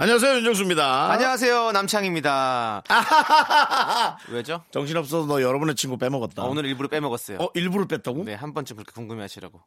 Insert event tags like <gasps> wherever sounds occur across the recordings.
안녕하세요 윤정수입니다. 안녕하세요 남창입니다. <laughs> 왜죠? 정신없어서 너 여러분의 친구 빼먹었다. 어, 오늘 일부러 빼먹었어요. 어 일부러 뺐다고? 네, 한 번쯤 그렇게 궁금해 하시라고.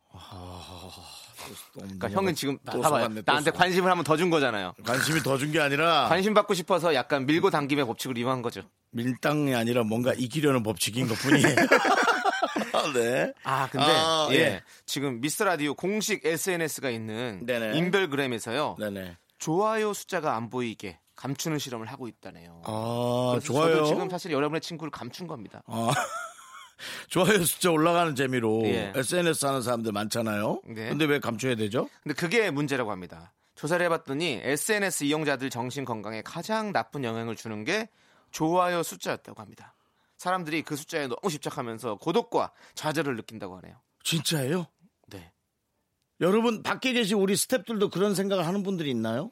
그러니까 넘어갔- 형은 지금 또 봐봐요. 속았네, 또 나한테 속았네. 관심을 한번 더 준 거잖아요. 관심이 더 준 게 아니라 관심 받고 싶어서 약간 밀고 당김의 법칙을 이용한 거죠. 밀당이 아니라 뭔가 이기려는 법칙인 것 뿐이에요. <laughs> 네. 아 근데 아, 예. 예. 지금 미스 라디오 공식 SNS가 있는 네네. 인별그램에서요. 네네. 좋아요 숫자가 안 보이게 감추는 실험을 하고 있다네요. 아 좋아요. 저도 지금 사실 여러분의 친구를 감춘 겁니다. 아, <laughs> 좋아요 숫자 올라가는 재미로 예. SNS 하는 사람들 많잖아요. 네. 근데 왜 감춰야 되죠? 근데 그게 문제라고 합니다. 조사를 해봤더니 SNS 이용자들 정신 건강에 가장 나쁜 영향을 주는 게 좋아요 숫자였다고 합니다. 사람들이 그 숫자에 너무 집착하면서 고독과 좌절을 느낀다고 하네요. 진짜예요? 네. 여러분 밖에 계신 우리 스탭들도 그런 생각을 하는 분들이 있나요?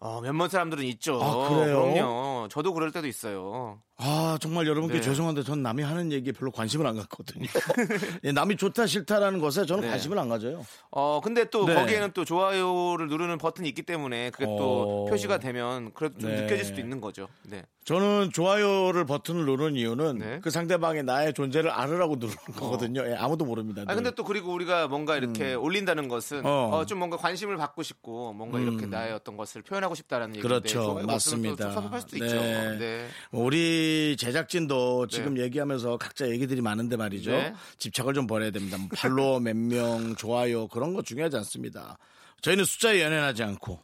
어, 몇몇 사람들은 있죠. 아, 그래요? 그럼요. 저도 그럴 때도 있어요. 아 정말 여러분께 네. 죄송한데 전 남이 하는 얘기에 별로 관심을 안 갖거든요. <laughs> 예, 남이 좋다 싫다라는 것에 저는 네. 관심을 안 가져요. 어, 근데 또 네. 거기에는 또 좋아요를 누르는 버튼이 있기 때문에 그게 또 어. 표시가 되면 그래도 좀 네. 느껴질 수도 있는 거죠. 네. 저는 좋아요를 버튼을 누르는 이유는 네. 그 상대방의 나의 존재를 알으라고 누르는 거거든요. 예, 아무도 모릅니다. 아 근데 또 그리고 우리가 뭔가 이렇게 올린다는 것은 음. 어. 어, 좀 뭔가 관심을 받고 싶고 뭔가 이렇게 음. 나의 어떤 것을 표현하고 싶다라는 얘기인데 그렇죠. 또 맞습니다. 섭섭할 수도 네. 있죠. 네. 우리 제작진도 지금 얘기하면서 각자 얘기들이 많은데 말이죠. 네. 집착을 좀 버려야 됩니다. 뭐 <laughs> 팔로워 몇 명, 좋아요 그런 거 중요하지 않습니다. 저희는 숫자에 연연하지 않고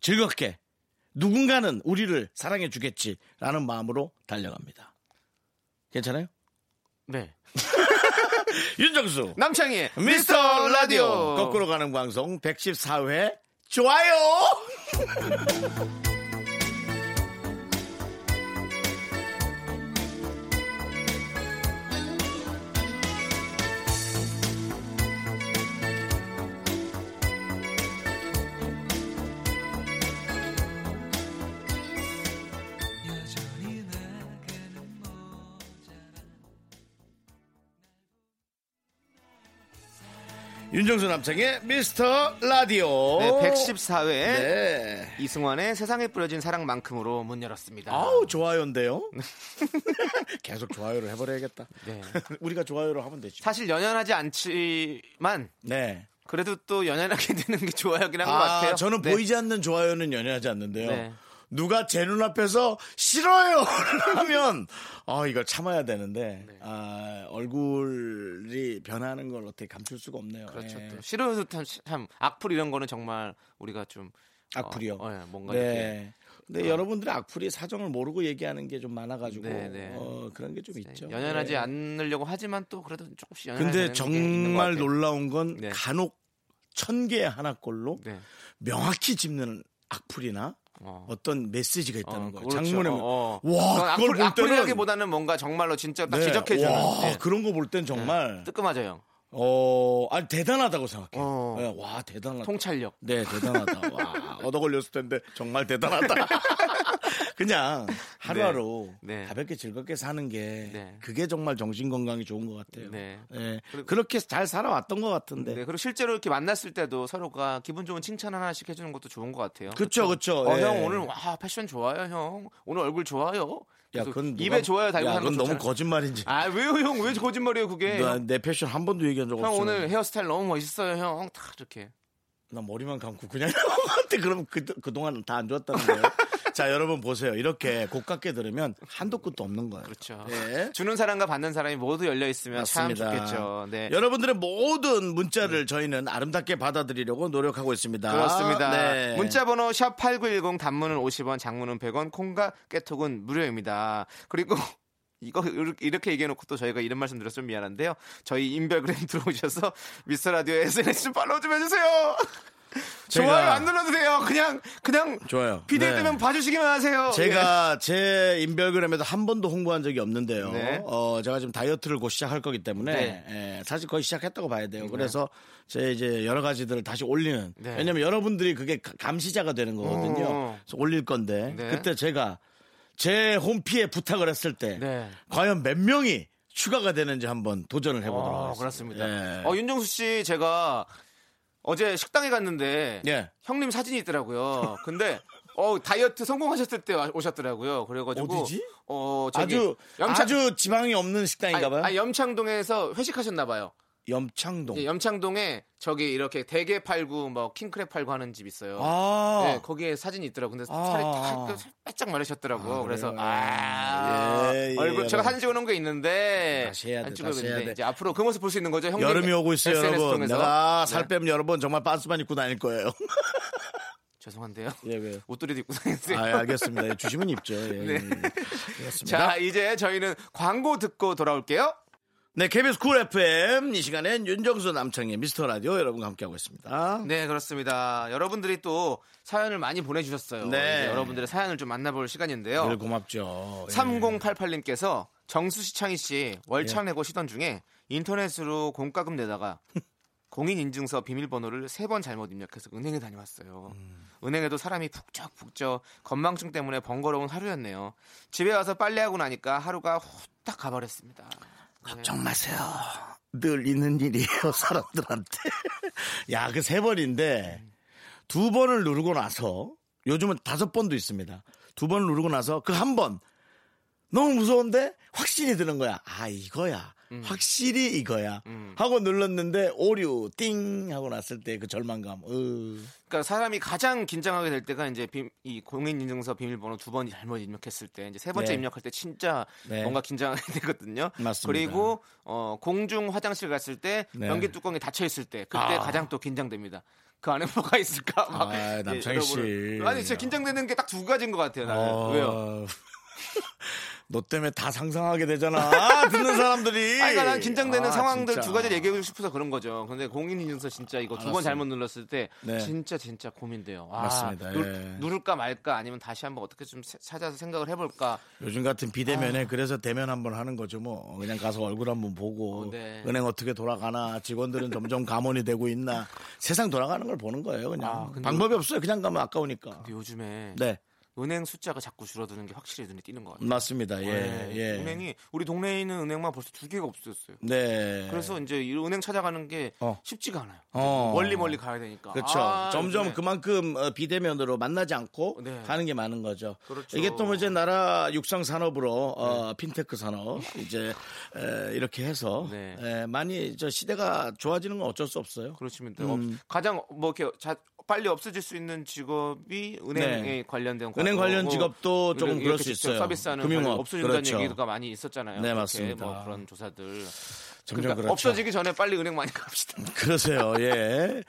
즐겁게 누군가는 우리를 사랑해 주겠지라는 마음으로 달려갑니다. 괜찮아요? 네. <laughs> 윤정수 남창희의 미스터 라디오 거꾸로 가는 방송 114회 좋아요. <laughs> 윤정수 남창의 미스터 라디오. 네, 114회 네. 이승환의 세상에 뿌려진 사랑만큼으로 문 열었습니다. 아우 좋아요인데요. <laughs> <laughs> 계속 좋아요를 해버려야겠다. 네. <laughs> 우리가 좋아요를 하면 되죠. 사실 연연하지 않지만 네. 그래도 또 연연하게 되는 게 좋아요긴 한것 아, 같아요. 저는 네. 보이지 않는 좋아요는 연연하지 않는데요. 네. 누가 제 눈앞에서 싫어요 하면 아 이걸 참아야 되는데 네. 아, 얼굴이 변하는 걸 어떻게 감출 수가 없네요. 그렇죠. 예. 또 싫어서 참, 참 악플 이런 거는 정말 우리가 좀 악플이요. 어, 어, 예, 뭔가 이렇게 네. 근데 여러분들이 악플이 사정을 모르고 얘기하는 게 좀 많아가지고 네, 네. 어, 그런 게 좀 있죠. 연연하지 네. 않으려고 하지만 또 그래도 조금씩 연연하는 근데 게 있는 것 정말. 놀라운 건 네. 간혹 천 개의 하나꼴로 네. 명확히 짚는 악플이나 어. 어떤 메시지가 있다는 어, 거예요. 그렇죠. 장문에 어, 어. 와, 그건 그걸 악플, 볼 때는 악플이라기보다는 뭔가 정말로 진짜 딱 네. 지적해주는 와, 네. 그런 거 볼 땐 정말 뜨끔하죠. 어, 아니 대단하다고 생각해요. 어. 네, 와, 대단하다. 통찰력. 네, 대단하다. 와, 얻어 걸렸을 텐데 정말 대단하다. <laughs> 그냥 <laughs> 하루하루 네. 네. 가볍게 즐겁게 사는 게 네. 그게 정말 정신 건강이 좋은 것 같아요. 네. 네. 그리고- 그렇게 잘 살아왔던 것 같은데. 네, 그리고 실제로 이렇게 만났을 때도 서로가 기분 좋은 칭찬 하나씩 해주는 것도 좋은 것 같아요. 그쵸, 그쵸. 어, 예. 형 오늘 와 패션 좋아요, 형. 오늘 얼굴 좋아요. 야, 그건 누가- 입에 좋아요 달고 야, 하는 거 그건 너무. 거짓말인지. 아 왜요, 형? 왜 거짓말이에요, 그게? 나 내 패션 한 번도 얘기한 적형 없어. 오늘 헤어스타일 너무 멋있어요, 형. 다 이렇게. 나 머리만 감고 그냥 <laughs> 형한테 그럼 그, 그동안 다 안 좋았다는 거예요. 자, 여러분 보세요. 이렇게 고깝게 들으면 한도 끝도 없는 거예요. 그렇죠. 예. <laughs> 주는 사람과 받는 사람이 모두 열려 있으면 맞습니다. 참 좋겠죠. 네. 여러분들의 모든 문자를 저희는 아름답게 받아들이려고 노력하고 있습니다. 그렇습니다. 네. 문자 번호 샵 #8910 단문은 50원, 장문은 100원, 콩과 깨톡은 무료입니다. 그리고 <laughs> 이거 이렇게 얘기해놓고 또 저희가 이런 말씀 드려서 좀 미안한데요. 저희 인별그램 <laughs> 들어오셔서 미스터 라디오 SNS 좀 팔로우 좀 해주세요. <laughs> 제가- 좋아요 안 눌러도 돼요. 그냥 그냥 좋아요. 비대위 네. 뜨면 봐주시기만 하세요. 제가 제 인별그램에도 한 번도 홍보한 적이 없는데요. 네. 어, 제가 지금 다이어트를 곧 시작할 거기 때문에 네. 예, 사실 거의 시작했다고 봐야 돼요. 그래서 제 이제 여러 가지들을 다시 올리는 네. 왜냐면 여러분들이 그게 가- 감시자가 되는 거거든요. 어. 그래서 올릴 건데 네. 그때 제가 제 홈피에 부탁을 했을 때 네. 과연 몇 명이 추가가 되는지 한번 도전을 해보도록 어, 하겠습니다. 그렇습니다. 예. 어, 윤정수 씨 제가 어제 식당에 갔는데 예. 형님 사진이 있더라고요. 근데 어 다이어트 성공하셨을 때 와- 오셨더라고요. 그래가지고 어디지? 어 저기 아주 염창 아주 지방이 없는 식당인가 봐요. 아니, 아니, 염창동에서 회식하셨나 봐요. 염창동. 이제 염창동에 저기 이렇게 대게 팔고 뭐 킹크랩 팔고 하는 집 있어요. 아. 네, 거기에 사진이 있더라고. 근데 아. 살이 딱 바짝 마르셨더라고. 아, 그래서 그래요? 아 예, 예, 얼굴 제가 여러분. 사진 찍어놓은 게 있는데 다시 해야 돼, 안 돼. 이제 앞으로 그 모습 볼 수 있는 거죠. 형님 여름이 오고 있어요, SNS 여러분. 통해서. 내가 네. 살 빼면 여러분 정말 빤스만 입고 다닐 거예요. <laughs> 죄송한데요. 예, 왜요? 윗도리도 입고 다녔어요. 아, 예, 알겠습니다. 예, 주시면 입죠. 예, <laughs> 네. 예, 그렇습니다. 자, 이제 저희는 광고 듣고 돌아올게요. 네, KBS 쿨 FM 이 시간엔 윤정수 남창희의 미스터 라디오 여러분과 함께하고 있습니다. 네, 그렇습니다. 여러분들이 또 사연을 많이 보내주셨어요. 네. 여러분들의 사연을 좀 만나볼 시간인데요. 늘 고맙죠. 예. 3088님께서 정수 씨, 창희 씨 월차 예. 내고 쉬던 중에 인터넷으로 공과금 내다가 <laughs> 공인인증서 비밀번호를 세 번 잘못 입력해서 은행에 다녀왔어요. 음. 은행에도 사람이 북적북적 건망증 때문에 번거로운 하루였네요. 집에 와서 빨래하고 나니까 하루가 후딱 가버렸습니다. 걱정 마세요. 늘 있는 일이에요, <laughs> 사람들한테. 야, 그 세 번인데 두 번을 누르고 나서 요즘은 다섯 번도 있습니다. 두 번을 누르고 나서 그 한 번 너무 무서운데 확신이 드는 거야. 아, 이거야. 확실히 이거야. 음. 하고 눌렀는데 오류 띵 하고 났을 때 그 절망감. 으. 그러니까 사람이 가장 긴장하게 될 때가 이제 비- 이 공인인증서 비밀번호 두 번이 잘못 입력했을 때 이제 세 번째 네. 입력할 때 진짜 네. 뭔가 긴장하게 <laughs> 되거든요. 맞습니다. 그리고 어, 공중 화장실 갔을 때 네. 변기 뚜껑이 닫혀 있을 때 그때 아. 가장 또 긴장됩니다. 그 안에 뭐가 있을까? 막 아, 예, 남창희 씨. 아니 진짜 긴장되는 게 딱 두 가지인 것 같아요. 나는 어. 왜요? <laughs> <laughs> 너 때문에 다 상상하게 되잖아. 아, <laughs> 듣는 사람들이. 아니, 그러니까 난 긴장되는 아, 상황들 진짜. 두 가지를 얘기하고 싶어서 그런 거죠. 근데 공인인증서 진짜 이거 두 번. 잘못 눌렀을 때 네. 진짜 진짜 고민돼요. 아, 맞습니다. 누, 예. 누를까 말까 아니면 다시 한번 어떻게 좀 세- 찾아서 생각을 해볼까. 요즘 같은 비대면에 아. 그래서 대면 한번 하는 거죠 뭐 그냥 가서 얼굴 한번 보고 어, 네. 은행 어떻게 돌아가나 직원들은 점점 감원이 되고 있나 세상 돌아가는 걸 보는 거예요 그냥 아, 근데 방법이 없어요 그냥 가면 아까우니까 근데 요즘에 네 은행 숫자가 자꾸 줄어드는 게 확실히 눈에 띄는 것 같아요. 맞습니다 예 네, 예. 은행이 우리 동네에 있는 은행만 벌써 두 개가 없어졌어요. 네 그래서 이제 이 은행 찾아가는 게 어. 쉽지가 않아요. 어. 멀리 멀리 가야 되니까. 그렇죠. 아, 점점 요즘에. 그만큼 어, 비대면으로 만나지 않고 네. 가는 게 많은 거죠. 그렇죠. 이게 또뭐 이제 나라 육상 산업으로 어, 핀테크 산업 <laughs> 이제 에, 이렇게 해서 네. 에, 많이 저 시대가 좋아지는 건 어쩔 수 없어요. 그렇습니다. 음. 어, 가장 뭐 이렇게 자, 빨리 없어질 수 있는 직업이 은행에 네. 관련된 은행 관련 직업도 조금 그럴 수 있어요. 서비스하는 금융업. 없어진다는 그렇죠. 얘기가 많이 있었잖아요. 네, 맞습니다. 뭐 그런 조사들. 그러니까 그렇죠. 없어지기 전에 빨리 은행 많이 갑시다. <laughs> 그러세요. 예.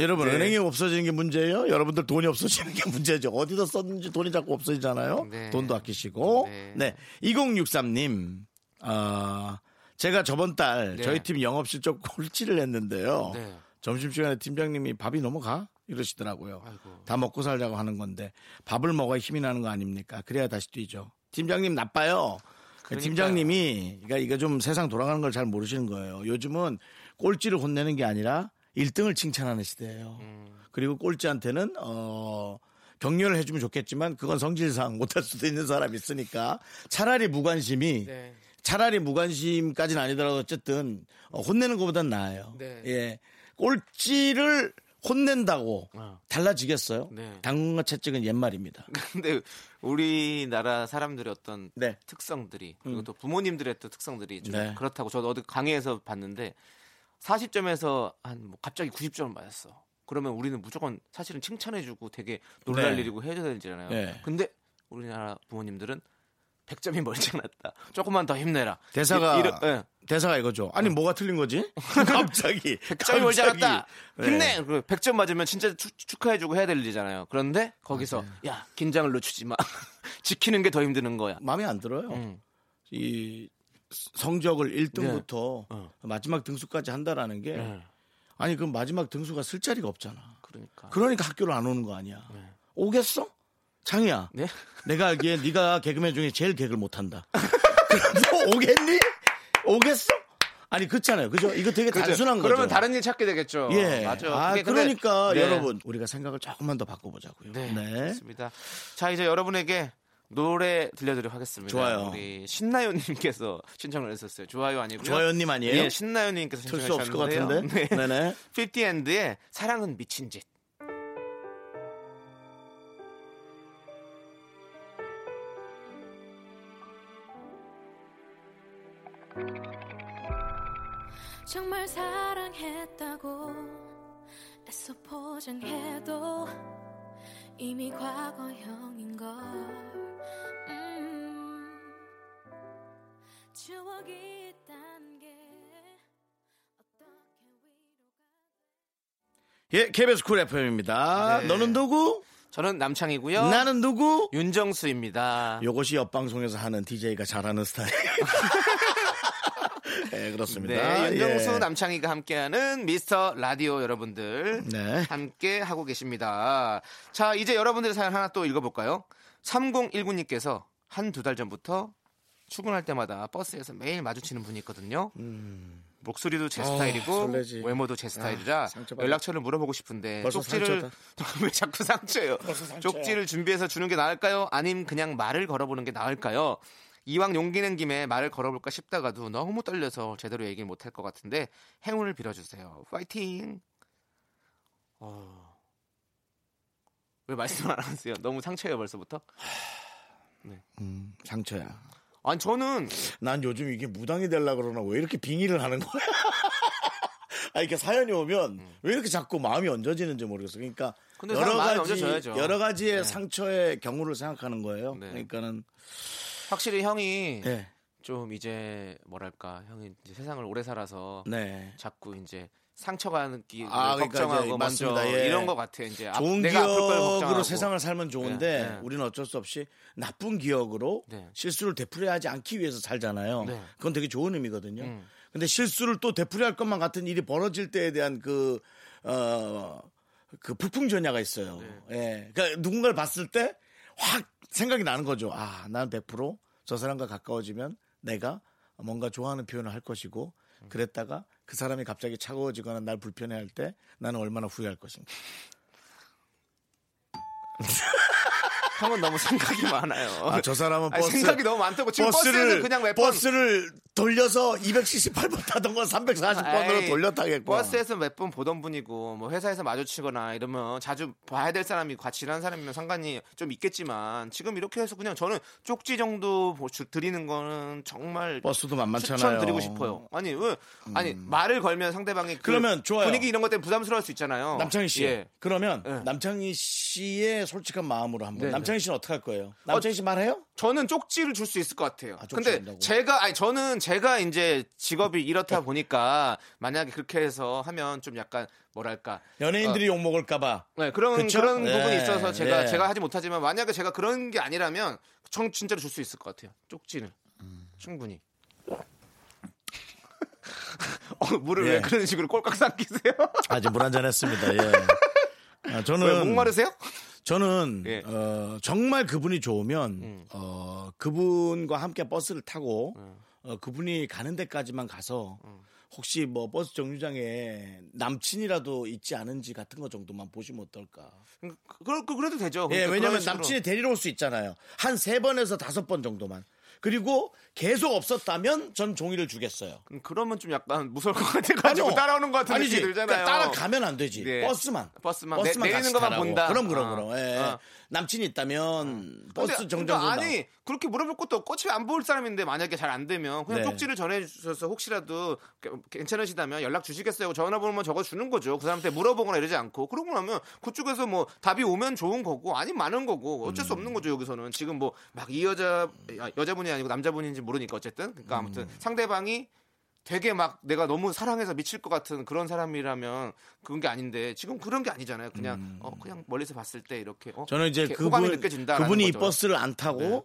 여러분 네. 은행이 없어지는 게 문제예요. 여러분들 돈이 없어지는 게 문제죠. 어디다 썼는지 돈이 자꾸 없어지잖아요. 네. 돈도 아끼시고. 네. 네. 2063님. 아, 제가 저번 달 네. 저희 팀 영업 실적 꼴찌를 했는데요. 네. 점심시간에 팀장님이 밥이 넘어가 이러시더라고요. 아이고. 다 먹고 살자고 하는 건데 밥을 먹어야 힘이 나는 거 아닙니까? 그래야 다시 뛰죠. 팀장님 나빠요. 그러니까요. 팀장님이 그러니까 이거 좀 세상 돌아가는 걸 잘 모르시는 거예요. 요즘은 꼴찌를 혼내는 게 아니라 1등을 칭찬하는 시대예요. 음. 그리고 꼴찌한테는 어 격려를 해주면 좋겠지만 그건 성질상 못할 수도 있는 사람이 있으니까 차라리 무관심이 네. 차라리 무관심까지는 아니더라도 어쨌든 어, 혼내는 것보단 나아요. 네. 예. 꼴찌를 혼낸다고 어. 달라지겠어요? 네. 당근과 채찍은 옛말입니다. <laughs> 근데 우리나라 사람들의 어떤 네. 특성들이 그리고 또 부모님들의 또 특성들이 좀 네. 그렇다고 저도 어디 강의에서 봤는데 40점에서 한 뭐 갑자기 90점을 맞았어. 그러면 우리는 무조건 사실은 칭찬해주고 되게 놀랄 네. 일이고 해줘야 되잖아요. 네. 근데 우리나라 부모님들은 100점이 멀쩡 났다. 조금만 더 힘내라. 대사가 이- 이런- 예. 대사가 이거죠. 아니 뭐가 틀린 거지? <laughs> 갑자기 100점이 멀지. 않았다. 네. 힘내. 그 100점 맞으면 진짜 축- 축하해주고 해야 될 일이잖아요. 그런데 거기서 야 긴장을 늦추지 마. <laughs> 지키는 게 더 힘드는 거야. 마음에 안 들어요. 음. 이 성적을 1등부터 어. 마지막 등수까지 한다라는 게 네. 아니 그럼 마지막 등수가 쓸 자리가 없잖아. 그러니까. 그러니까 학교를 안 오는 거 아니야. 오겠어? 장이야. 네? 내가 알기에 네가 개그맨 중에 제일 개그를 못한다. <laughs> 너 오겠니? 오겠어? 아니 그렇잖아요. 그죠? 이거 되게 그죠? 단순한 거죠. 그러면 다른 일 찾게 되겠죠. 예. 맞아. 아, 그게 근데- 그러니까 네. 여러분 우리가 생각을 조금만 더 바꿔 보자고요. 네, 네. 그렇습니다. 자, 이제 여러분에게 노래 들려드리도록 하겠습니다. 좋아요. 우리 신나요님께서 신청을 했었어요. 좋아요 아니고요. 좋아요님 아니에요? 예, 신나요님께서 신청하셨는데요. 네. 네네. <laughs> 50&의 사랑은 미친 짓. 정말 사랑했다고 애써 포장해도 이미 과거형인 걸 음, 추억이 있단 게 어떻게 위로가 예, KBS 쿨 FM입니다. 네. 너는 누구? 저는 남창희고요. 나는 누구? 윤정수입니다. 요것이 옆방송에서 하는 DJ가 잘하는 스타일. <laughs> 네, 그렇습니다. 네, 윤정수 예. 남창희가 함께하는 미스터 라디오 여러분들 네. 함께 하고 계십니다. 자, 이제 여러분들의 사연 하나 또 읽어볼까요? 3019님께서 한 두 달 전부터 출근할 때마다 버스에서 매일 마주치는 분이 있거든요. 목소리도 제 어, 스타일이고 설레지. 외모도 제 스타일이라 아. 연락처를 물어보고 싶은데 쪽지를 <laughs> 왜 자꾸 상처예요? 쪽지를 준비해서 주는 게 나을까요? 아님 그냥 말을 걸어보는 게 나을까요? 이왕 용기 낸 김에 말을 걸어볼까 싶다가도 너무 떨려서 제대로 얘기를 못할 것 같은데 행운을 빌어주세요. 파이팅. 어... 왜 말씀 안 하세요? 너무 상처예요 벌써부터? 음, 상처야. 아니 저는 난 요즘 이게 무당이 되려 그러나 왜 이렇게 빙의를 하는 거야? <laughs> 아, 이렇게 사연이 오면 왜 이렇게 자꾸 마음이 얹어지는지 모르겠어. 그러니까 여러 가지 얹어져야죠. 여러 가지의 네. 상처의 경우를 생각하는 거예요. 네. 그러니까는 확실히 형이 네, 좀 이제 뭐랄까 형이 이제 세상을 오래 살아서 네. 자꾸 이제 상처가 느끼고 아, 그러니까 걱정하고 먼저 맞습니다. 예. 이런 것 같아 이제 앞- 좋은 내가 기억으로. 세상을 살면 좋은데 네, 네. 우리는 어쩔 수 없이 나쁜 기억으로 네. 실수를 되풀이하지 않기 위해서 살잖아요. 네. 그건 되게 좋은 의미거든요. 음. 근데 실수를 또 되풀이할 것만 같은 일이 벌어질 때에 대한 그, 어, 그 폭풍 전야가 있어요. 네. 예. 그러니까 누군가를 봤을 때 확 생각이 나는 거죠. 아, 난 100%저 사람과 가까워지면 내가 뭔가 좋아하는 표현을 할 것이고 음. 그랬다가 그 사람이 갑자기 차가워지거나 날 불편해할 때 나는 얼마나 후회할 것인가. <laughs> 형은 너무 생각이 많아요. 아, 저 사람은 아니, 버스 생각이 너무 많다고 지금 버스는 그냥 몇 번- 버스를 돌려서 278번 타던 건 340번으로 에이, 돌려 타겠고. 버스에서 몇 번 보던 분이고 뭐 회사에서 마주치거나 이러면 자주 봐야 될 사람이 같이 일하는 사람이면 상관이 좀 있겠지만 지금 이렇게 해서 그냥 저는 쪽지 정도 드리는 거는 정말 버스도 만만찮아요. 추천드리고 싶어요. 아니 왜 아니 말을 걸면 상대방이 그 그러면 좋아요. 분위기 이런 것 때문에 부담스러울 수 있잖아요. 남창희 씨. 예. 그러면 예. 남창희 씨의 솔직한 마음으로 한번. 네, 남창희 씨는 어떻게 할 거예요? 남창희 씨 말해요? 저는 쪽지를 줄 수 있을 것 같아요. 아, 쪽지 근데 준다고? 제가 아니 저는 제가 이제 직업이 이렇다 보니까 만약에 그렇게 해서 하면 좀 약간 뭐랄까 연예인들이 욕 먹을까봐. 네, 그런 그쵸? 그런 네, 부분이 있어서 제가 네. 제가 하지 못하지만 만약에 제가 그런 게 아니라면 정 진짜로 줄 수 있을 것 같아요. 쪽지를 음. 충분히. <laughs> 어, 물을 예. 왜 그런 식으로 꼴깍 삼키세요? <laughs> 아직 물 한 잔 했습니다. 예. 아, 왜 저는 목마르세요? 저는 예. 음. 어, 정말 그분이 좋으면 어, 그분과 함께 버스를 타고 어, 그분이 가는 데까지만 가서 음. 혹시 뭐 버스 정류장에 남친이라도 있지 않은지 같은 거 정도만 보시면 어떨까? 그, 그, 그래도 되죠. 예, 그러니까 왜냐면 식으로. 남친이 데리러 올 수 있잖아요. 한 세 번에서 다섯 번 정도만. 그리고 계속 없었다면 전 종이를 주겠어요. 음, 그러면 좀 약간 무서울 것 같아가지고. 따라오는 것 같은 아니지. 느낌이 들잖아요. 그러니까 따라가면 안 되지. 네. 버스만. 버스만. 내- 내리는 같이 것만. 본다. 그럼 그럼 어. 그럼. 예. 어. 남친이 있다면 버스 정정 그러니까 아니 그렇게 물어볼 것도 없고 어차피 안 볼 사람인데 만약에 잘 안 되면 그냥 네. 쪽지를 전해주셔서 혹시라도 게- 괜찮으시다면 연락 주시겠어요? 전화번호만 적어주는 거죠. 그 사람한테 물어보거나 이러지 않고 그러고 나면 그쪽에서 뭐 답이 오면 좋은 거고 아니면 많은 거고 어쩔 수 음. 없는 거죠 여기서는 지금 뭐 막 이 여자 아, 여자분이 아니고 남자분인지 모르니까 어쨌든 그러니까 아무튼 음. 상대방이 되게 막 내가 너무 사랑해서 미칠 것 같은 그런 사람이라면 그런 게 아닌데 지금 그런 게 아니잖아요. 그냥 어 그냥 멀리서 봤을 때 이렇게 어, 음. 저는 이제 그분 느껴진다라는 그분이 이 거죠. 버스를 안 타고 네.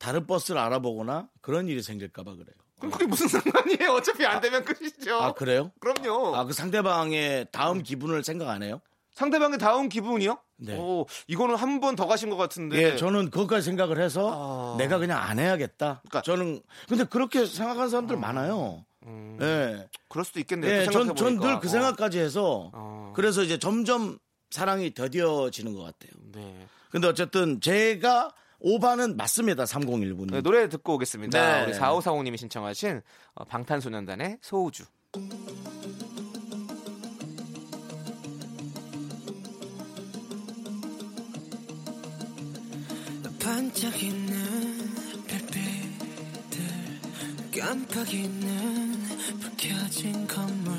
다른 버스를 알아보거나 그런 일이 생길까봐 그래요. 그럼 그게 무슨 상관이에요? 어차피 안 되면 끝이죠. 아 그래요? 그럼요. 아 그 상대방의 다음 기분을 생각 안 해요? 상대방의 다운 기분이요? 네. 오, 이거는 한 번 더 가신 것 같은데. 예, 저는 그것까지 생각을 해서 아. 내가 그냥 안 해야겠다. 그러니까- 저는 근데 그렇게 생각하는 사람들 많아요. 음, 예, 그럴 수도 있겠네요. 예, 또전 생각해보니까. 늘그 어. 생각까지 해서 어. 그래서 이제 점점 사랑이 더뎌지는 것 같아요. 네. 근데 어쨌든 제가 오바는 맞습니다. 3019는. 네, 노래 듣고 오겠습니다. 네. 우리 4540님이 신청하신 어, 방탄소년단의 소우주. 반짝이는 별빛들 깜빡이는 불 켜진 건물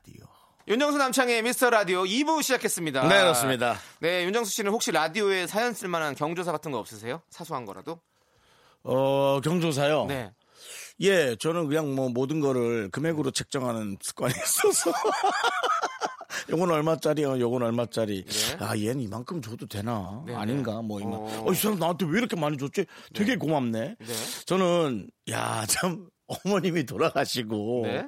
윤정수 남창의 미스터 라디오 2부 시작했습니다. 네, 그렇습니다. 네, 윤정수 씨는 혹시 라디오에 사연 쓸 만한 경조사 같은 거 없으세요? 사소한 거라도? 어, 경조사요. 네. 예, 저는 그냥 뭐 모든 거를 금액으로 책정하는 습관이 있어서. <laughs> 요건 얼마짜리요? 요건 얼마짜리? 네. 아, 얘는 이만큼 줘도 되나? 네, 아닌가? 뭐 이만. 어. 어, 이 사람 나한테 왜 이렇게 많이 줬지? 되게 고맙네. 네. 저는 야, 참 어머님이 돌아가시고 네.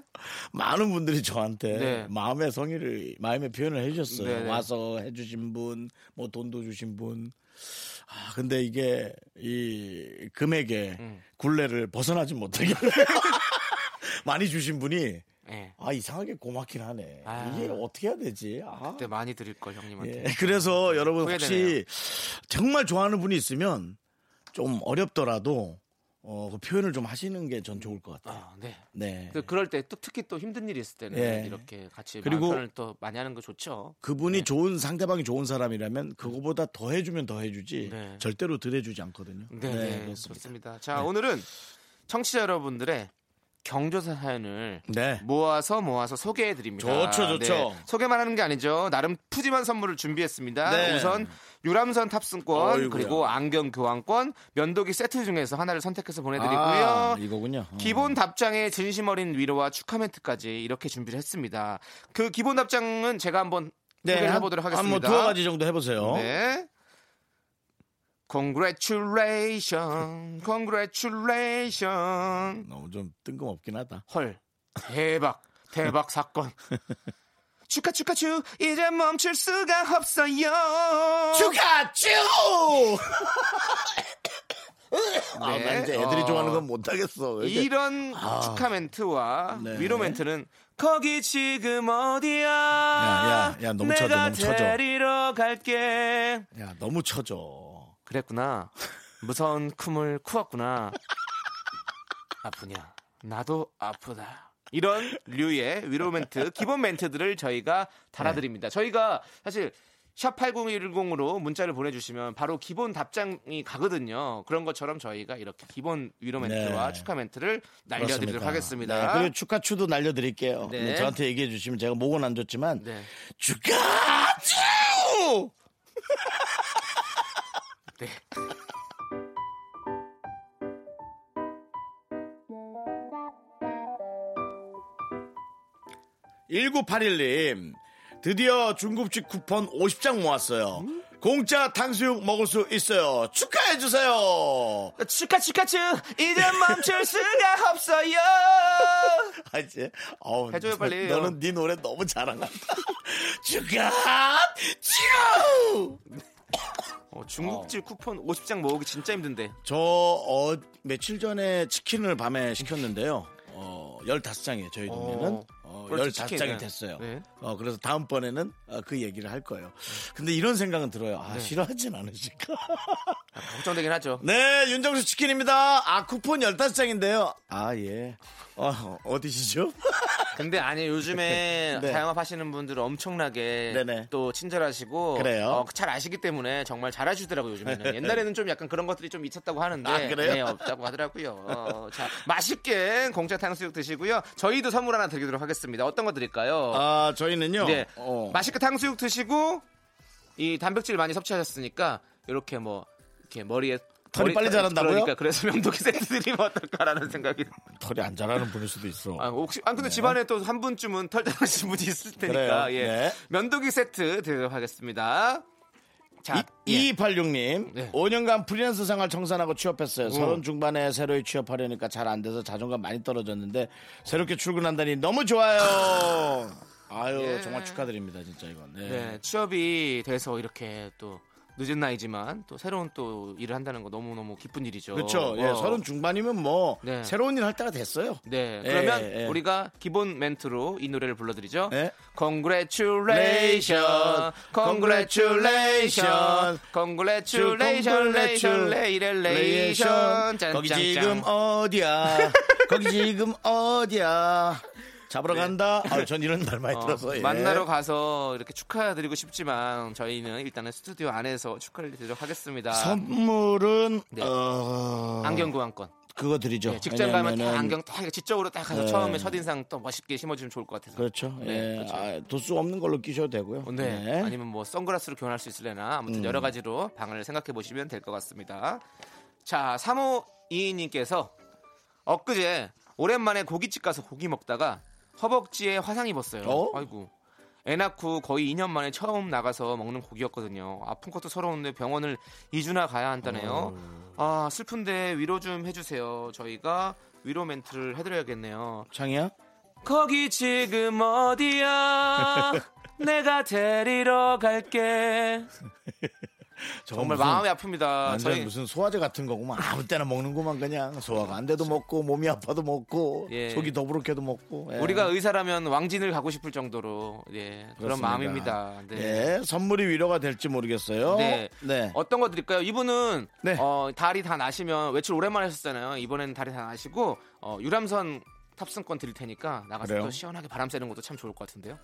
많은 분들이 저한테 네. 마음의 성의를 마음의 표현을 해주셨어요. 네, 네. 와서 해주신 분, 뭐 돈도 주신 분. 아, 근데 이게 이 금액의 음. 굴레를 벗어나지 못하게 <laughs> 많이 주신 분이 네. 아 이상하게 고맙긴 하네. 아. 이게 어떻게 해야 되지? 아. 그때 많이 드릴 걸 형님한테. 예, 그래서 여러분 후회되네요. 혹시 정말 좋아하는 분이 있으면 좀 어렵더라도 어, 그 표현을 좀 하시는 게 전 좋을 것 같아요. 아, 네. 네. 그- 그럴 때 또 특히 또 힘든 일이 있을 때는 예. 이렇게 같이 그리고- 또 많이 하는 거 좋죠. 그분이 네. 좋은 상대방이 좋은 사람이라면 그거보다 더 해주면 더 해주지 네. 절대로 덜 해주지 않거든요. 네, 네, 그렇습니다. 좋습니다. 자, 오늘은 청취자 여러분들의 경조사 사연을 네. 모아서 모아서 소개해 드립니다. 좋죠, 좋죠. 소개만 하는 게 아니죠. 나름 푸짐한 선물을 준비했습니다. 네. 우선 유람선 탑승권 어이구야. 그리고 안경 교환권, 면도기 세트 중에서 하나를 선택해서 보내드리고요. 아, 이거군요. 어. 기본 답장에 진심 어린 위로와 축하 멘트까지 이렇게 준비를 했습니다. 그 기본 답장은 제가 한번 네, 소개를 한- 해보도록 한번 하겠습니다. 두어 가지 정도 해보세요. 네. Congratulation, congratulation. 너무 좀 뜬금없긴 하다. 헐, 대박, 대박 사건. 축하 축하 축 이제 멈출 수가 없어요. 축하쭈! 아, 네. 나 이제 애들이 어. 좋아하는 건 못하겠어. 이런 축하 멘트와 네. 위로 멘트는 거기 지금 어디야? 야, 야, 너무 쳐줘, 너무 쳐줘. 데리러 갈게. 야, 너무 쳐져. 그랬구나. 무서운 쿰을 쿠었구나. 아프냐? 나도 아프다. 이런 류의 위로 멘트, 기본 멘트들을 저희가 달아드립니다. 저희가 사실 샵 8010으로 문자를 보내주시면 바로 기본 답장이 가거든요. 그런 것처럼 저희가 이렇게 기본 위로 멘트와 네. 축하 멘트를 날려드리도록 그렇습니까? 하겠습니다. 네, 그리고 축하추도 날려드릴게요. 네. 네, 저한테 얘기해 주시면 제가 목은 안 좋지만 네. 축하추! 네. 1981님 드디어 중국집 쿠폰 50장 모았어요. 공짜 탕수육 먹을 수 있어요. 축하해 주세요. 축하 축하 축 이제 멈출 수가 없어요. <laughs> 아 이제 어우, 해줘요, 빨리. 너는 네 노래 너무 잘한다. <laughs> 축하추! <laughs> 어, 중국집 쿠폰 50장 모으기 진짜 힘든데. 저 어, 며칠 전에 치킨을 밤에 시켰는데요. 어, 15장이에요, 저희 동네는. 어, 그렇죠, 15장이 치킨은. 됐어요. 네. 어, 그래서 다음번에는 어, 그 얘기를 할 거예요. 근데 이런 생각은 들어요. 네. 아, 싫어하진 않으실까? 걱정되긴 하죠. 네, 윤정수 치킨입니다. 아, 쿠폰 15장인데요. 아, 예. 어, 어디시죠? <laughs> 근데 아니 요즘에 네. 자영업 하시는 분들은 엄청나게 네네. 또 친절하시고 그래요? 어, 잘 아시기 때문에 정말 잘하시더라고요 요즘에는 <laughs> 옛날에는 좀 약간 그런 것들이 좀 있었다고 하는데 아, 그래요? 네, 없다고 하더라고요. 어, 자 맛있게 공짜 탕수육 드시고요. 저희도 선물 하나 드리도록 하겠습니다. 어떤 거 드릴까요? 아, 저희는요. 네. 어. 맛있게 탕수육 드시고 이 단백질 많이 섭취하셨으니까 이렇게 뭐 이렇게 머리에 털이 빨리 자란다고요? 그러니까 그래서 명도기 세트 드리면 어떨까라는 생각이. 털이 안 자라는 분일 수도 있어. 아 혹시 아 근데 집안에 또 한 분쯤은 털 자라신 분이 있을 테니까 그래요. 예. 네. 면도기 세트 드리도록 하겠습니다. 자, 예. 2286님, 네. 5년간 프리랜서 생활 청산하고 취업했어요. 서른 중반에 새로이 취업하려니까 잘 안 돼서 자존감 많이 떨어졌는데 새롭게 출근한다니 너무 좋아요. <laughs> 아유, 예. 정말 축하드립니다, 진짜 이건. 네. 네, 취업이 돼서 이렇게 또 늦은 나이지만 또 새로운 또 일을 한다는 거 너무 너무 기쁜 일이죠. 그렇죠. 예, 어. 서른 중반이면 뭐 네. 새로운 일 할 때가 됐어요. 네, 예, 그러면 예. 우리가 기본 멘트로 이 노래를 불러드리죠. 네. Congratulation, Congratulation, Congratulation, Congratulation, 거기 지금 어디야? 거기 지금 어디야? <laughs> 잡으러 간다. 아, 전 이런 말 많이 네. 어, 들어서 예. 만나러 가서 이렇게 축하드리고 싶지만 저희는 일단은 스튜디오 안에서 축하를 드리도록 하겠습니다. 선물은 네. 어... 안경 교환권. 그거 드리죠. 네, 직장 가면 다 안경 딱 이렇게 지적으로 딱 가서 네. 처음에 첫인상 또 멋있게 심어주면 좋을 것 같아서. 그렇죠. 네, 예. 그렇죠. 아, 도수 없는 걸로 끼셔도 되고요. 네. 아니면 뭐 선글라스로 교환할 수 있을래나 아무튼 음. 여러 가지로 방을 생각해 보시면 될 것 같습니다. 자, 3호 이인님께서 엊그제 오랜만에 고깃집 가서 고기 먹다가 허벅지에 화상 입었어요. 어? 아이고. 애 낳고 거의 2년 만에 처음 나가서 먹는 고기였거든요. 아픈 것도 서러운데 병원을 2주나 가야 한다네요. 아, 슬픈데 위로 좀 해주세요. 저희가 위로 멘트를 해드려야겠네요. 창이야? 거기 지금 어디야? <laughs> 내가 데리러 갈게. <laughs> <laughs> 정말 무슨- 마음이 아픕니다. 저희 무슨 소화제 같은 거구만. 아무 때나 먹는구만 그냥. 소화가 안 돼도 먹고 몸이 아파도 먹고 예. 속이 더부룩해도 먹고. 예. 우리가 의사라면 왕진을 가고 싶을 정도로 예, 그런 그렇습니다. 마음입니다. 네. 예, 선물이 위로가 될지 모르겠어요. 네. 네. 어떤 거 드릴까요? 이분은 네. 어, 다리 다 나시면 외출 오랜만에 하셨잖아요. 이번에는 다리 다 나시고 어, 유람선 탑승권 드릴 테니까 나가서 그래요? 또 시원하게 바람 쐬는 것도 참 좋을 것 같은데요.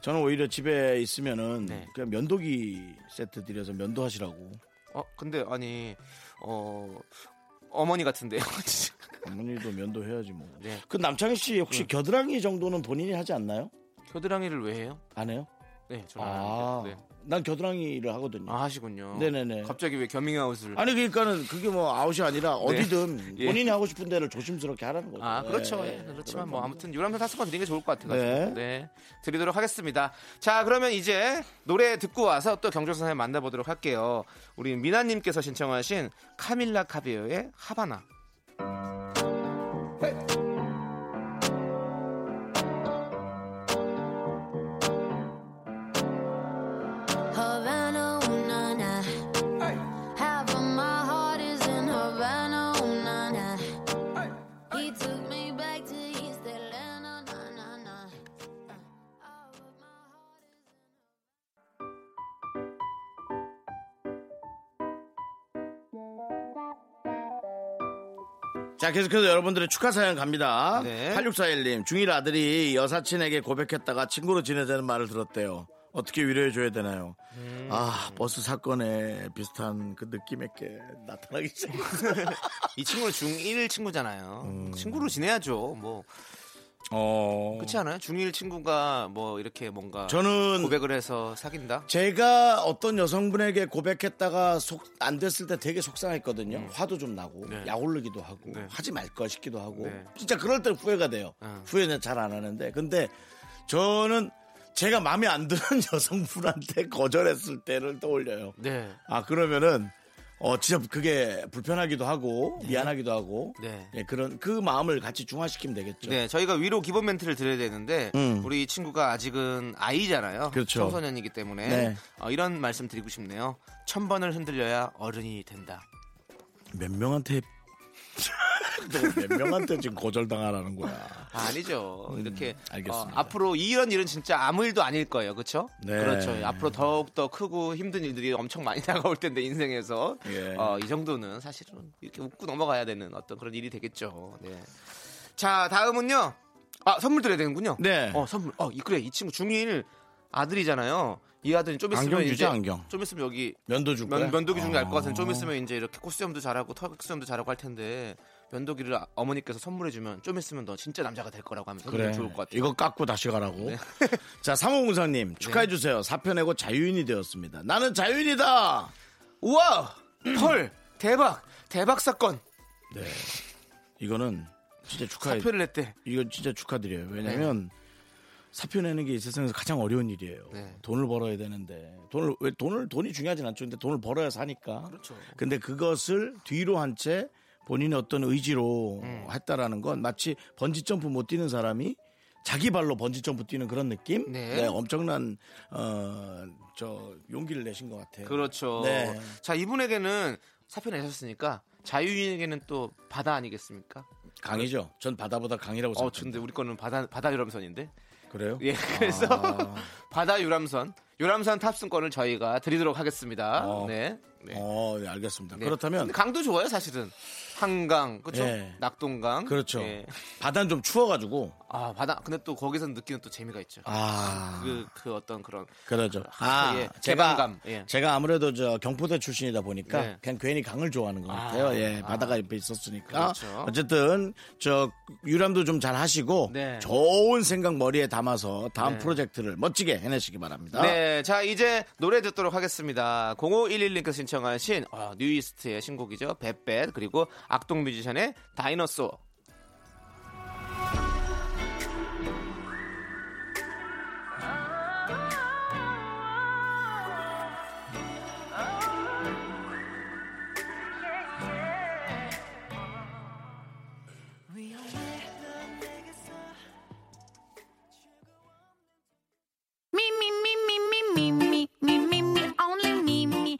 저는 오히려 집에 있으면은 네. 그냥 면도기 세트 드려서 면도하시라고. 어 근데 아니 어 어머니 같은데요. <laughs> 어머니도 면도해야지 뭐. 네. 그 남창희 씨 혹시 겨드랑이 정도는 본인이 하지 않나요? 겨드랑이를 왜 해요? 안 해요? 네, 저는 안 아, 하는데. 네. 난 겨드랑이 를 하거든요. 아 하시군요. 네네네. 갑자기 왜 겨밍아웃을? 아니 그러니까는 그게 뭐 아웃이 아니라 어디든 <laughs> 예. 본인이 하고 싶은 데를 조심스럽게 하라는 거죠. 아, 그렇죠. 예, 예, 예. 그렇지만 뭐. 아무튼 유람선 탑승권 드리는 게 좋을 것 같아요. 네. 네. 드리도록 하겠습니다. 자, 그러면 이제 노래 듣고 와서 또 경조선 사연 만나보도록 할게요. 우리 미나님께서 신청하신 카밀라 카비오의 하바나. 자, 계속해서 여러분들의 축하 사연 갑니다. 네. 8641님, 중1 아들이 여사친에게 고백했다가 친구로 지내자는 말을 들었대요. 어떻게 위로해줘야 되나요? 음. 아, 버스 사건에 비슷한 그 느낌의 게 나타나기 시작했어요. <laughs> 이 친구는 중1 친구잖아요. 음. 친구로 지내야죠. 뭐 어. 그렇지 않아요? 중1 친구가 뭐 이렇게 뭔가 저는 고백을 해서 사귄다. 제가 어떤 여성분에게 고백했다가 속 안 됐을 때 되게 속상했거든요. 화도 좀 나고 네. 약올르기도 하고 네. 하지 말 걸 싶기도 하고 네. 진짜 그럴 때 후회가 돼요. 어. 후회는 잘 안 하는데 근데 저는 제가 마음에 안 드는 <laughs> 여성분한테 거절했을 때를 떠올려요. 네. 아 그러면은 어 진짜 그게 불편하기도 하고 미안하기도 하고 네. 예, 그런 그 마음을 같이 중화시키면 되겠죠. 네, 저희가 위로 기본 멘트를 드려야 되는데 음. 우리 친구가 아직은 아이잖아요. 그렇죠. 청소년이기 때문에 네. 어, 이런 말씀 드리고 싶네요. 천 번을 흔들려야 어른이 된다. 몇 명한테 몇 명한테 지금 거절당하라는 거야. 아, 아니죠. 이렇게 음, 알겠습니다. 어, 앞으로 이런 일은 진짜 아무 일도 아닐 거예요. 그렇죠? 네. 그렇죠. 앞으로 더욱 더 크고 힘든 일들이 엄청 많이 <laughs> 다가올 텐데 인생에서 예. 어, 이 정도는 사실은 이렇게 웃고 넘어가야 되는 어떤 그런 일이 되겠죠. 네. 자, 다음은요. 아, 선물 드려야 되는군요. 네. 어, 선물. 어, 이 그래. 이 친구 중1 아들이잖아요. 이 아들이 좀 있으면 안경 주지, 이제 안경. 좀 있으면 여기 면도 줄? 면, 면도기 중에 알것 같은데 아. 좀 있으면 이제 이렇게 코수염도 잘하고 턱 수염도 잘하고 할 텐데 면도기를 아- 어머니께서 선물해주면 좀 있으면 너 진짜 남자가 될 거라고 하면 그래. 좋을 것 같아요. 이거 깎고 다시 가라고. 네. <laughs> 자, 상호공사님 축하해주세요. 사표 내고 자유인이 되었습니다. 나는 자유인이다! 우와, <clears throat> 헐, 대박, 대박 사건. 네. 이거는 진짜 축하해. 사표를 냈대. 이거 진짜 축하드려요. 왜냐면 사표 내는 게 이 세상에서 가장 어려운 일이에요. 네. 돈을 벌어야 되는데 돈을 왜 돈을 돈이 중요하진 않죠. 근데 돈을 벌어야 사니까. 그렇죠. 근데 그것을 뒤로 한 채 본인의 어떤 의지로 음. 했다라는 건 마치 번지 점프 못 뛰는 사람이 자기 발로 번지 점프 뛰는 그런 느낌? 네. 엄청난 어저 용기를 내신 것 같아요. 그렇죠. 네. 자, 이분에게는 사표 내셨으니까 자유인에게는 또 바다 아니겠습니까? 강이죠. 전 바다보다 강이라고 어, 생각합니다. 근데 우리 거는 바다 바다 유람선인데. 그래요? 예, 그래서 아. <laughs> 바다 유람선, 유람선 탑승권을 저희가 드리도록 하겠습니다. 어. 네. 네. 어, 네, 알겠습니다. 네. 그렇다면 강도 좋아요, 사실은. 한강, 그렇죠? 예. 낙동강. 그렇죠. 예. 바다는 좀 추워가지고 아, 바다. 근데 또 거기서 느끼는 또 재미가 있죠. 아 그, 그 어떤 그런 그러죠. 아 예, 제가 예. 제가 아무래도 저 경포대 출신이다 보니까 네. 그냥 괜히 강을 좋아하는 것 같아요. 아, 예, 아. 바다가 옆에 있었으니까. 그렇죠. 어쨌든 저 유람도 좀 잘 하시고 네. 좋은 생각 머리에 담아서 다음 네. 프로젝트를 멋지게 해내시기 바랍니다. 네, 자 이제 노래 듣도록 하겠습니다. 0511님께서 신청하신 어, 뉴이스트의 신곡이죠. 뱃뱃 그리고 악동 뮤지션의 다이너소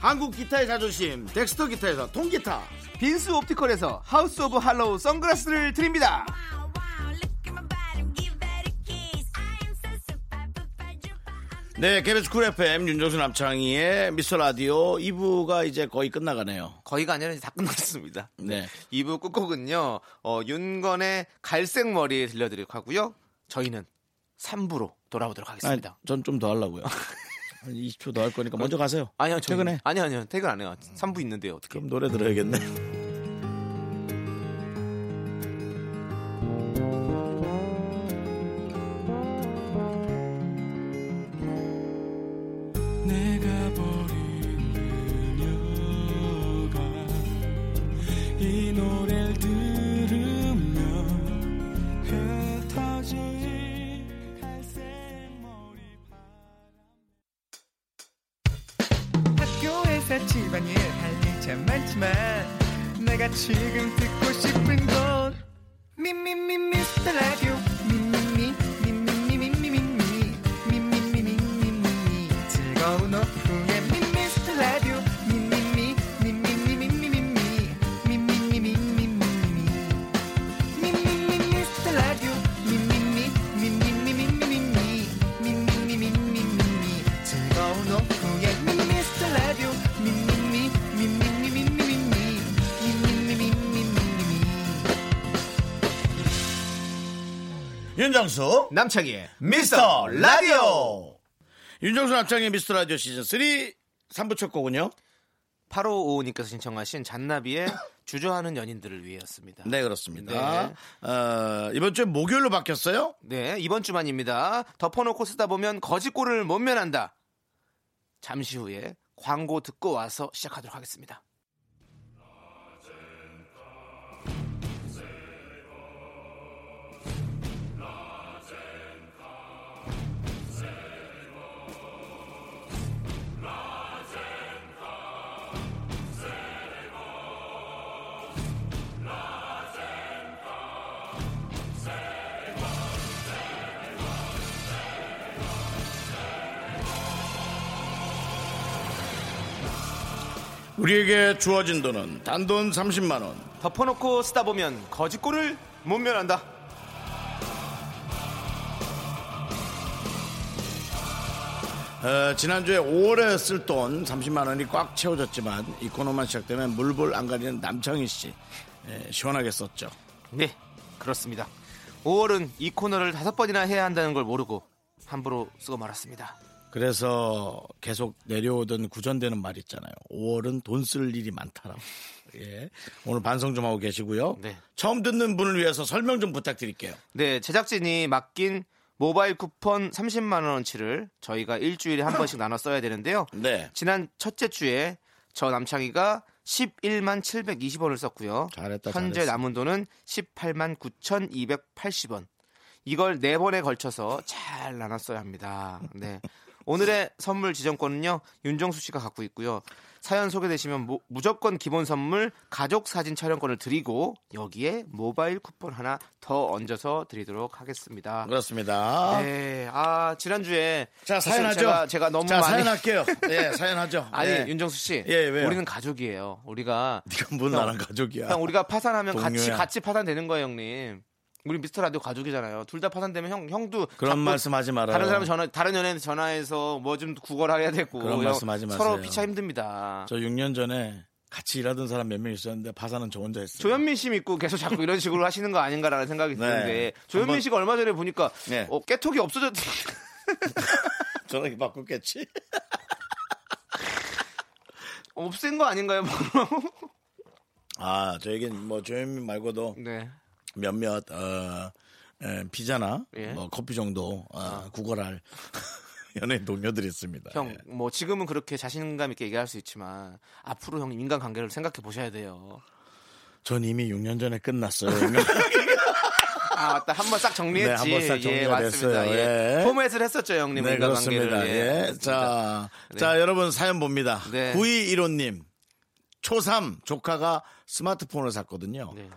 한국 기타의 자존심 덱스터 기타에서 통기타, 빈스 옵티컬에서 하우스 오브 할로우 선글라스를 드립니다. Wow, wow, look at my body, give that a kiss. I am so super, super, duper. 네, KBS 쿨 FM 윤정수 남창희의 미스터 라디오 2부가 이제 거의 끝나가네요. 거의가 아니라 이제 다 끝났습니다. 네. 2부 끝곡은요, 어, 윤건의 갈색 머리 들려드리고 하고요. 저희는 3부로 돌아오도록 하겠습니다. 전 좀 더 하려고요. <laughs> 한 20초 더 할 거니까 먼저 가세요. 아니요, 퇴근해. 아니요, 아니요. 퇴근 안 해요. 3부 있는데요, 어떻게. 그럼 노래 들어야겠네. 윤정수 남창희의 미스터 라디오. 윤정수 남창희 미스터 라디오 시즌 3 3부 첫 곡은요? 8555님께서 신청하신 잔나비의 <coughs> 주저하는 연인들을 위해였습니다. 네, 그렇습니다. 어, 이번 주에 목요일로 바뀌었어요? 네, 이번 주만입니다. 덮어놓고 쓰다 보면 거짓골을 못 면한다. 잠시 후에 광고 듣고 와서 시작하도록 하겠습니다. 우리에게 주어진 돈은 단돈 30만 원. 덮어놓고 쓰다 보면 거짓골을 못 면한다. 어, 지난주에 5월에 쓸 돈 30만 원이 꽉 채워졌지만 이 코너만 시작되면 물불 안 가리는 남창희 씨 예, 시원하게 썼죠. 네, 그렇습니다. 5월은 이 코너를 다섯 번이나 해야 한다는 걸 모르고 함부로 쓰고 말았습니다. 그래서 계속 내려오던 구전되는 말 있잖아요. 5월은 돈 쓸 일이 많다라고. 예. 오늘 반성 좀 하고 계시고요. 네. 처음 듣는 분을 위해서 설명 좀 부탁드릴게요. 네, 제작진이 맡긴 모바일 쿠폰 30만 원어치를 저희가 일주일에 한 번씩 나눠 써야 되는데요. <laughs> 네. 지난 첫째 주에 저 남창희가 11만 720원을 썼고요. 잘했다, 현재 잘했어. 남은 돈은 18만 9,280원. 이걸 네 번에 걸쳐서 잘 나눴어야 합니다. 네. 오늘의 선물 지정권은요, 윤정수 씨가 갖고 있고요. 사연 소개되시면 무- 무조건 기본 선물 가족 사진 촬영권을 드리고 여기에 모바일 쿠폰 하나 더 얹어서 드리도록 하겠습니다. 그렇습니다. 네, 아 지난주에 자, 사연하죠. 제가, 제가 너무 자, 많이 사연할게요. 예, <laughs> 사연하죠. 아니 예. 윤정수 씨, 예, 왜요? 우리는 가족이에요. 우리가 네가 뭔 형, 나랑 가족이야. 형 우리가 파산하면 같이 동료야. 같이 파산되는 거예요, 형님. 우리 미스터 라디오 가족이잖아요. 둘 다 파산되면 형 형도 그런 말씀하지 말아요. 다른 사람 전화 다른 연예인 전화해서 뭐 좀 구걸해야 되고 그런 형, 말씀하지 서로 마세요. 피차 힘듭니다. 저 6년 전에 같이 일하던 사람 몇 명 있었는데 파산은 저 혼자 했어요. 조현민 씨 믿고 계속 자꾸 이런 식으로 하시는 거 아닌가라는 생각이 네. 드는데 조현민 한번- 씨가 얼마 전에 보니까 네. 어, 깨톡이 없어졌 <laughs> 전화기 바꿨겠지? <laughs> 없앤 거 아닌가요? <laughs> 아, 저에겐 뭐 조현민 말고도 네. 몇몇 어, 에, 피자나 예. 뭐 커피 정도 어, 구걸할 <laughs> 연예인 동료들이 있습니다. 형, 예. 뭐 지금은 그렇게 자신감 있게 얘기할 수 있지만 앞으로 형 인간 관계를 생각해 보셔야 돼요. 전 이미 6년 전에 끝났어요. 아 맞다, 한 번 싹 정리했지. 네, 한번싹 예, 정리가 맞습니다. 됐어요. 예. 예. 포맷을 했었죠, 형님 네, 인간 그렇습니다. 관계를. 예. 맞습니다. 자, 네. 자, 여러분 사연 봅니다. 네. 9215님. 초3 조카가 스마트폰을 샀거든요. 네.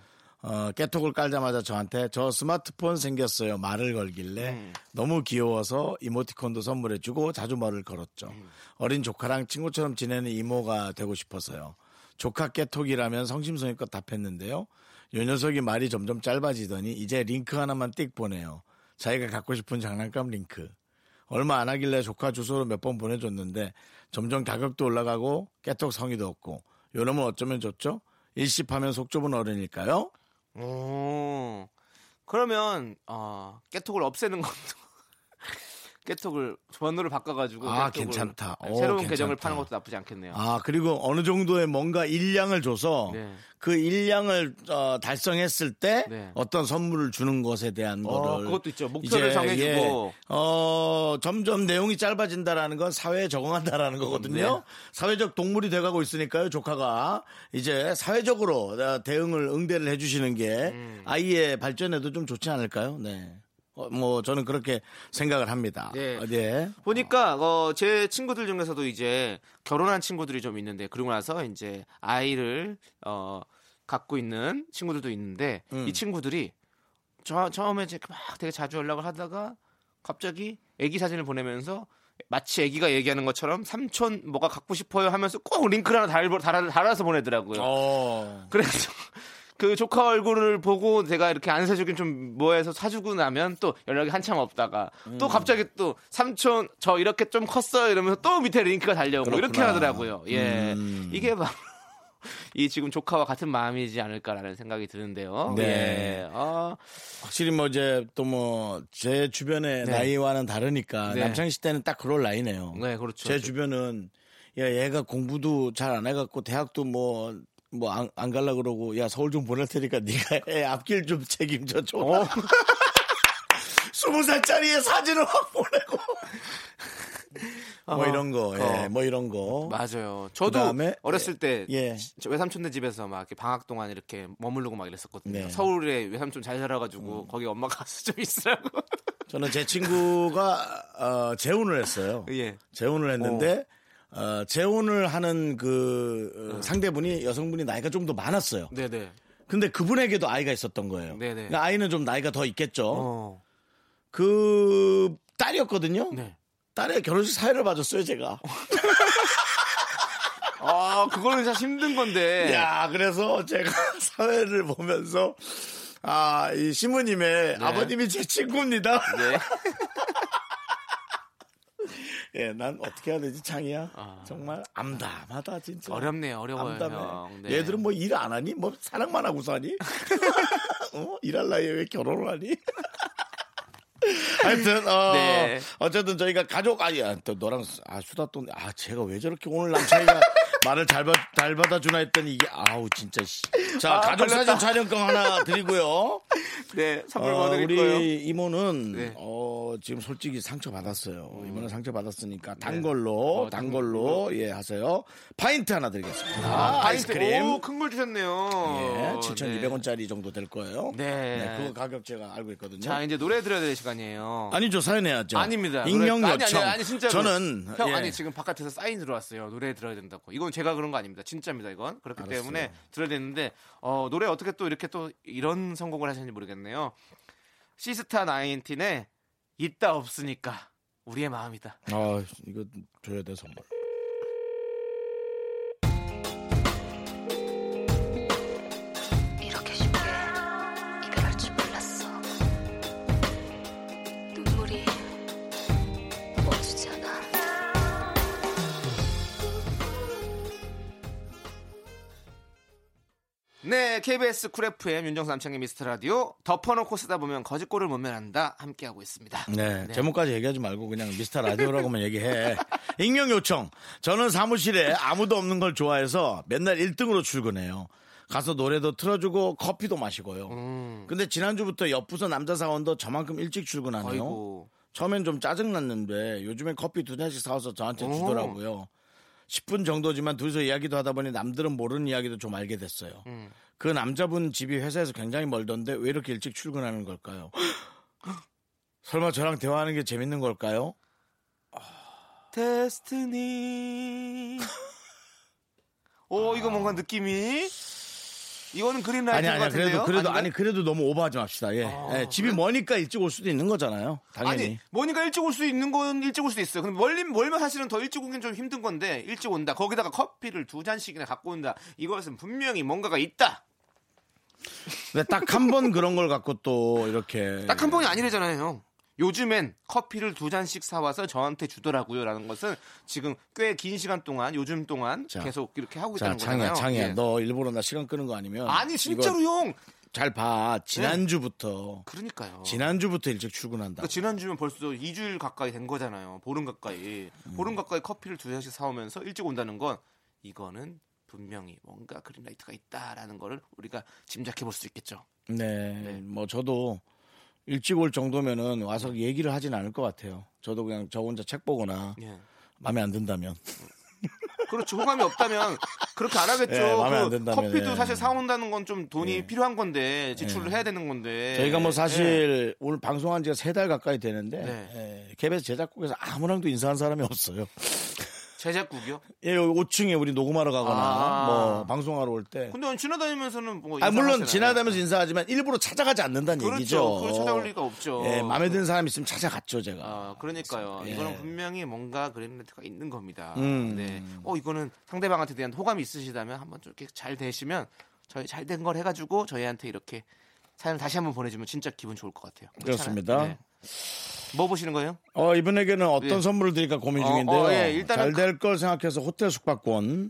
어, 깨톡을 깔자마자 저한테 저 스마트폰 생겼어요. 말을 걸길래 음. 너무 귀여워서 이모티콘도 선물해주고 자주 말을 걸었죠. 음. 어린 조카랑 친구처럼 지내는 이모가 되고 싶어서요. 조카 깨톡이라면 성심성의껏 답했는데요. 요 녀석이 말이 점점 짧아지더니 이제 링크 하나만 띡 보내요. 자기가 갖고 싶은 장난감 링크. 얼마 안 하길래 조카 주소로 몇 번 보내줬는데 점점 가격도 올라가고 깨톡 성의도 없고 요놈은 어쩌면 좋죠? 일십하면 속 좁은 어른일까요? 오. 그러면 어, 깨톡을 없애는 것도 깨톡을 번호를 바꿔가지고 아, 괜찮다. 오, 새로운 괜찮다. 계정을 파는 것도 나쁘지 않겠네요. 아 그리고 어느 정도의 뭔가 일량을 줘서 네. 그 일량을 어, 달성했을 때 네. 어떤 선물을 주는 것에 대한 어, 거를 그것도 있죠. 목표를 이제, 정해주고. 예, 어 점점 내용이 짧아진다라는 건 사회에 적응한다라는 거거든요. 네. 사회적 동물이 돼가고 있으니까요. 조카가 이제 사회적으로 어, 대응을 응대를 해주시는 게 음. 아이의 발전에도 좀 좋지 않을까요? 네. 어, 뭐 저는 그렇게 생각을 합니다. 네. 어, 네. 보니까 어, 제 친구들 중에서도 이제 결혼한 친구들이 좀 있는데 그러고 나서 이제 아이를 어, 갖고 있는 친구들도 있는데 음. 이 친구들이 저, 처음에 막 되게 자주 연락을 하다가 갑자기 아기 사진을 보내면서 마치 아기가 얘기하는 것처럼 삼촌 뭐가 갖고 싶어요 하면서 꼭 링크를 하나 달, 달아, 달아서 보내더라고요. 어. 그래서 그 조카 얼굴을 보고 제가 이렇게 안 사주긴 좀 뭐해서 사주고 나면 또 연락이 한참 없다가 음. 또 갑자기 또 삼촌 저 이렇게 좀 컸어요 이러면서 또 밑에 링크가 달려오고 이렇게 그렇구나. 하더라고요. 예. 음. 이게 바로 <laughs> 이 지금 조카와 같은 마음이지 않을까라는 생각이 드는데요. 네. 예. 아, 확실히 뭐 이제 또 뭐 제 주변의 네. 나이와는 다르니까 네. 남창희 씨 때는 딱 그럴 나이네요. 네, 그렇죠. 제 주변은 야 얘가 공부도 잘 안 해갖고 대학도 뭐 뭐안 안 갈라 그러고 야 서울 좀 보낼 테니까 네가 애 앞길 좀 책임져 줘. 어. <laughs> 스무 살짜리의 사진을 확 보내고 뭐 어, 이런 거, 예, 어. 뭐 이런 거. 맞아요. 저도 그다음에, 어렸을 때 예. 저 외삼촌네 집에서 막 이렇게 방학 동안 이렇게 머무르고 막 이랬었거든요. 네. 음. 서울에 외삼촌 잘 살아가지고 거기 엄마가 가서 좀 있으라고. 저는 제 친구가 어, 재혼을 했어요. 예. 재혼을 했는데 어, 재혼을 하는 그 어, 상대분이 여성분이 나이가 좀 더 많았어요. 네네. 근데 그분에게도 아이가 있었던 거예요. 네네. 그러니까 아이는 좀 나이가 더 있겠죠. 어. 그 딸이었거든요. 네. 딸의 결혼식 사회를 봐줬어요, 제가. <laughs> 아, 그거는 진짜 힘든 건데. 야, 그래서 제가 <laughs> 사회를 보면서 아, 이 시무님의 아버님이 제 친구입니다. 네. <laughs> 예, 난 어떻게 해야 되지, 창이야? 정말 암담하다, 진짜. 아. 어렵네요, 어려워요, 암담해. 형. 네. 얘들은 뭐 일 안 하니? 뭐 사랑만 하고 사니? <laughs> <laughs> 어? 일할 나이에 왜 결혼을 하니? <laughs> 하여튼 어, 네. 어쨌든 저희가 가족 아니 야, 또 너랑 아 수다 또아 제가 왜 저렇게 오늘 남창이가 말을 잘, 받, 잘 받아주나 했더니 이게 아우 진짜 씨. 자 아, 가족. 사진 촬영권 하나 <laughs> 드리고요. 네, 선물 어, 뭐 드릴 우리 거예요? 이모는 네. 어, 지금 솔직히 상처 받았어요. 이모는 상처 받았으니까 단 네. 걸로 어, 단단 걸로 예 하세요. 파인트 하나 드리겠습니다. 아, 아 이스크림. 큰걸 주셨네요. 예, 네. 7,200원짜리 정도 될 거예요. 네. 그거 가격 제가 알고 있거든요. 자, 이제 노래 들어야 될 시간이에요. 아니죠 사연 해야죠. 아닙니다. 익명 노래- 아니, 요청. 아니, 아니, 진짜로. 저는 형 예. 아니 지금 바깥에서 사인 들어왔어요. 노래 들어야 된다고. 이건 제가 그런 거 아닙니다. 진짜입니다. 이건 그렇기 알았어요. 때문에 들어야 되는데 어, 노래 어떻게 또 이렇게 또 이런 성공을 하셨는지 모르겠네요. 시스타 나인틴의 있다 없으니까 우리의 마음이다. 아 이거 줘야 돼 선물. 네, KBS 쿨 FM 윤정수 남창희의 미스터 라디오 덮어놓고 쓰다 보면 거지꼴을 못 면한다 함께 하고 있습니다. 네, 제목까지 얘기하지 말고 그냥 미스터 라디오라고만 얘기해. <laughs> 익명 요청. 저는 사무실에 아무도 없는 걸 좋아해서 맨날 1등으로 출근해요. 가서 노래도 틀어주고 커피도 마시고요. 음. 근데 지난주부터 옆부서 남자 사원도 저만큼 일찍 출근하네요. 아이고. 처음엔 좀 짜증났는데 요즘엔 커피 두 잔씩 사와서 저한테 오. 주더라고요. 10분 정도지만 둘이서 이야기도 하다 보니 남들은 모르는 이야기도 좀 알게 됐어요. 음. 그 남자분 집이 회사에서 굉장히 멀던데 왜 이렇게 일찍 출근하는 걸까요? <gasps> 설마 저랑 대화하는 게 재밌는 걸까요? 데스티니. 오, 이거 뭔가 느낌이 이거는 그린라이트 아니 아니? 그래도 그래도 아닌가요? 아니 그래도 너무 오버하지 맙시다. 예. 아, 예, 집이 그래? 머니까 일찍 올 수도 있는 거잖아요. 당연히. 아니 뭐니까 일찍 올 수 있는 건 일찍 올 수 있어요. 근데 멀리 멀면 사실은 더 일찍 오긴 좀 힘든 건데 일찍 온다. 거기다가 커피를 두 잔씩이나 갖고 온다. 이것은 분명히 뭔가가 있다. 근데 딱한 번 그런 걸 갖고 또 이렇게 딱 한 번이 아니래잖아요, 형. 요즘엔 커피를 두 잔씩 사와서 저한테 주더라고요 라는 것은 지금 꽤 긴 시간 동안 요즘 동안 자. 계속 이렇게 하고 자, 있다는 거잖아요. 창이야. 예. 너 일부러 나 시간 끄는 거 아니면 아니 진짜로 형. 잘 봐. 지난주부터 그러니까요. 지난주부터 일찍 출근한다. 그러니까 지난주면 벌써 2주일 가까이 된 거잖아요. 보름 가까이. 음. 보름 가까이 커피를 두 잔씩 사오면서 일찍 온다는 건 이거는 분명히 뭔가 그린라이트가 있다라는 거를 우리가 짐작해 볼 수 있겠죠. 네, 네. 뭐 저도 일찍 올 정도면은 와서 얘기를 하진 않을 것 같아요. 저도 그냥 저 혼자 책 보거나 예. 마음에 안 든다면. 그렇죠. 호감이 없다면 그렇게 안 하겠죠. 예, 마음에 안그 든다면, 커피도 예. 사실 사온다는 건 좀 돈이 예. 필요한 건데 지출을 해야 되는 건데. 저희가 뭐 예. 사실 오늘 방송한 지가 세 달 가까이 되는데 네. 예, KBS 제작국에서 아무랑도 인사한 사람이 없어요. 제작국이요? 예, 여기 5층에 우리 녹음하러 가거나 아. 뭐 방송하러 올 때. 근데 지나다니면서는 뭐 아, 물론? 지나다면서 인사하지만 일부러 찾아가지 않는다는 그렇죠. 얘기죠. 그걸 찾아올 리가 없죠. 예, 마음에 드는 사람 있으면 찾아갔죠, 제가. 아, 그러니까요. 예. 이거는 분명히 뭔가 그린라이트가 있는 겁니다. 음. 네. 어, 이거는 상대방한테 대한 호감이 있으시다면 한번 좀 이렇게 잘 되시면 저희 잘 된 걸 해가지고 저희한테 이렇게 사연을 다시 한번 보내주면 진짜 기분 좋을 것 같아요. 그렇습니다. 네. 뭐 보시는 거예요? 어, 이분에게는 어떤 예. 선물을 드릴까 고민 어, 중인데요. 어, 예, 일단은 잘될 걸 생각해서 호텔 숙박권.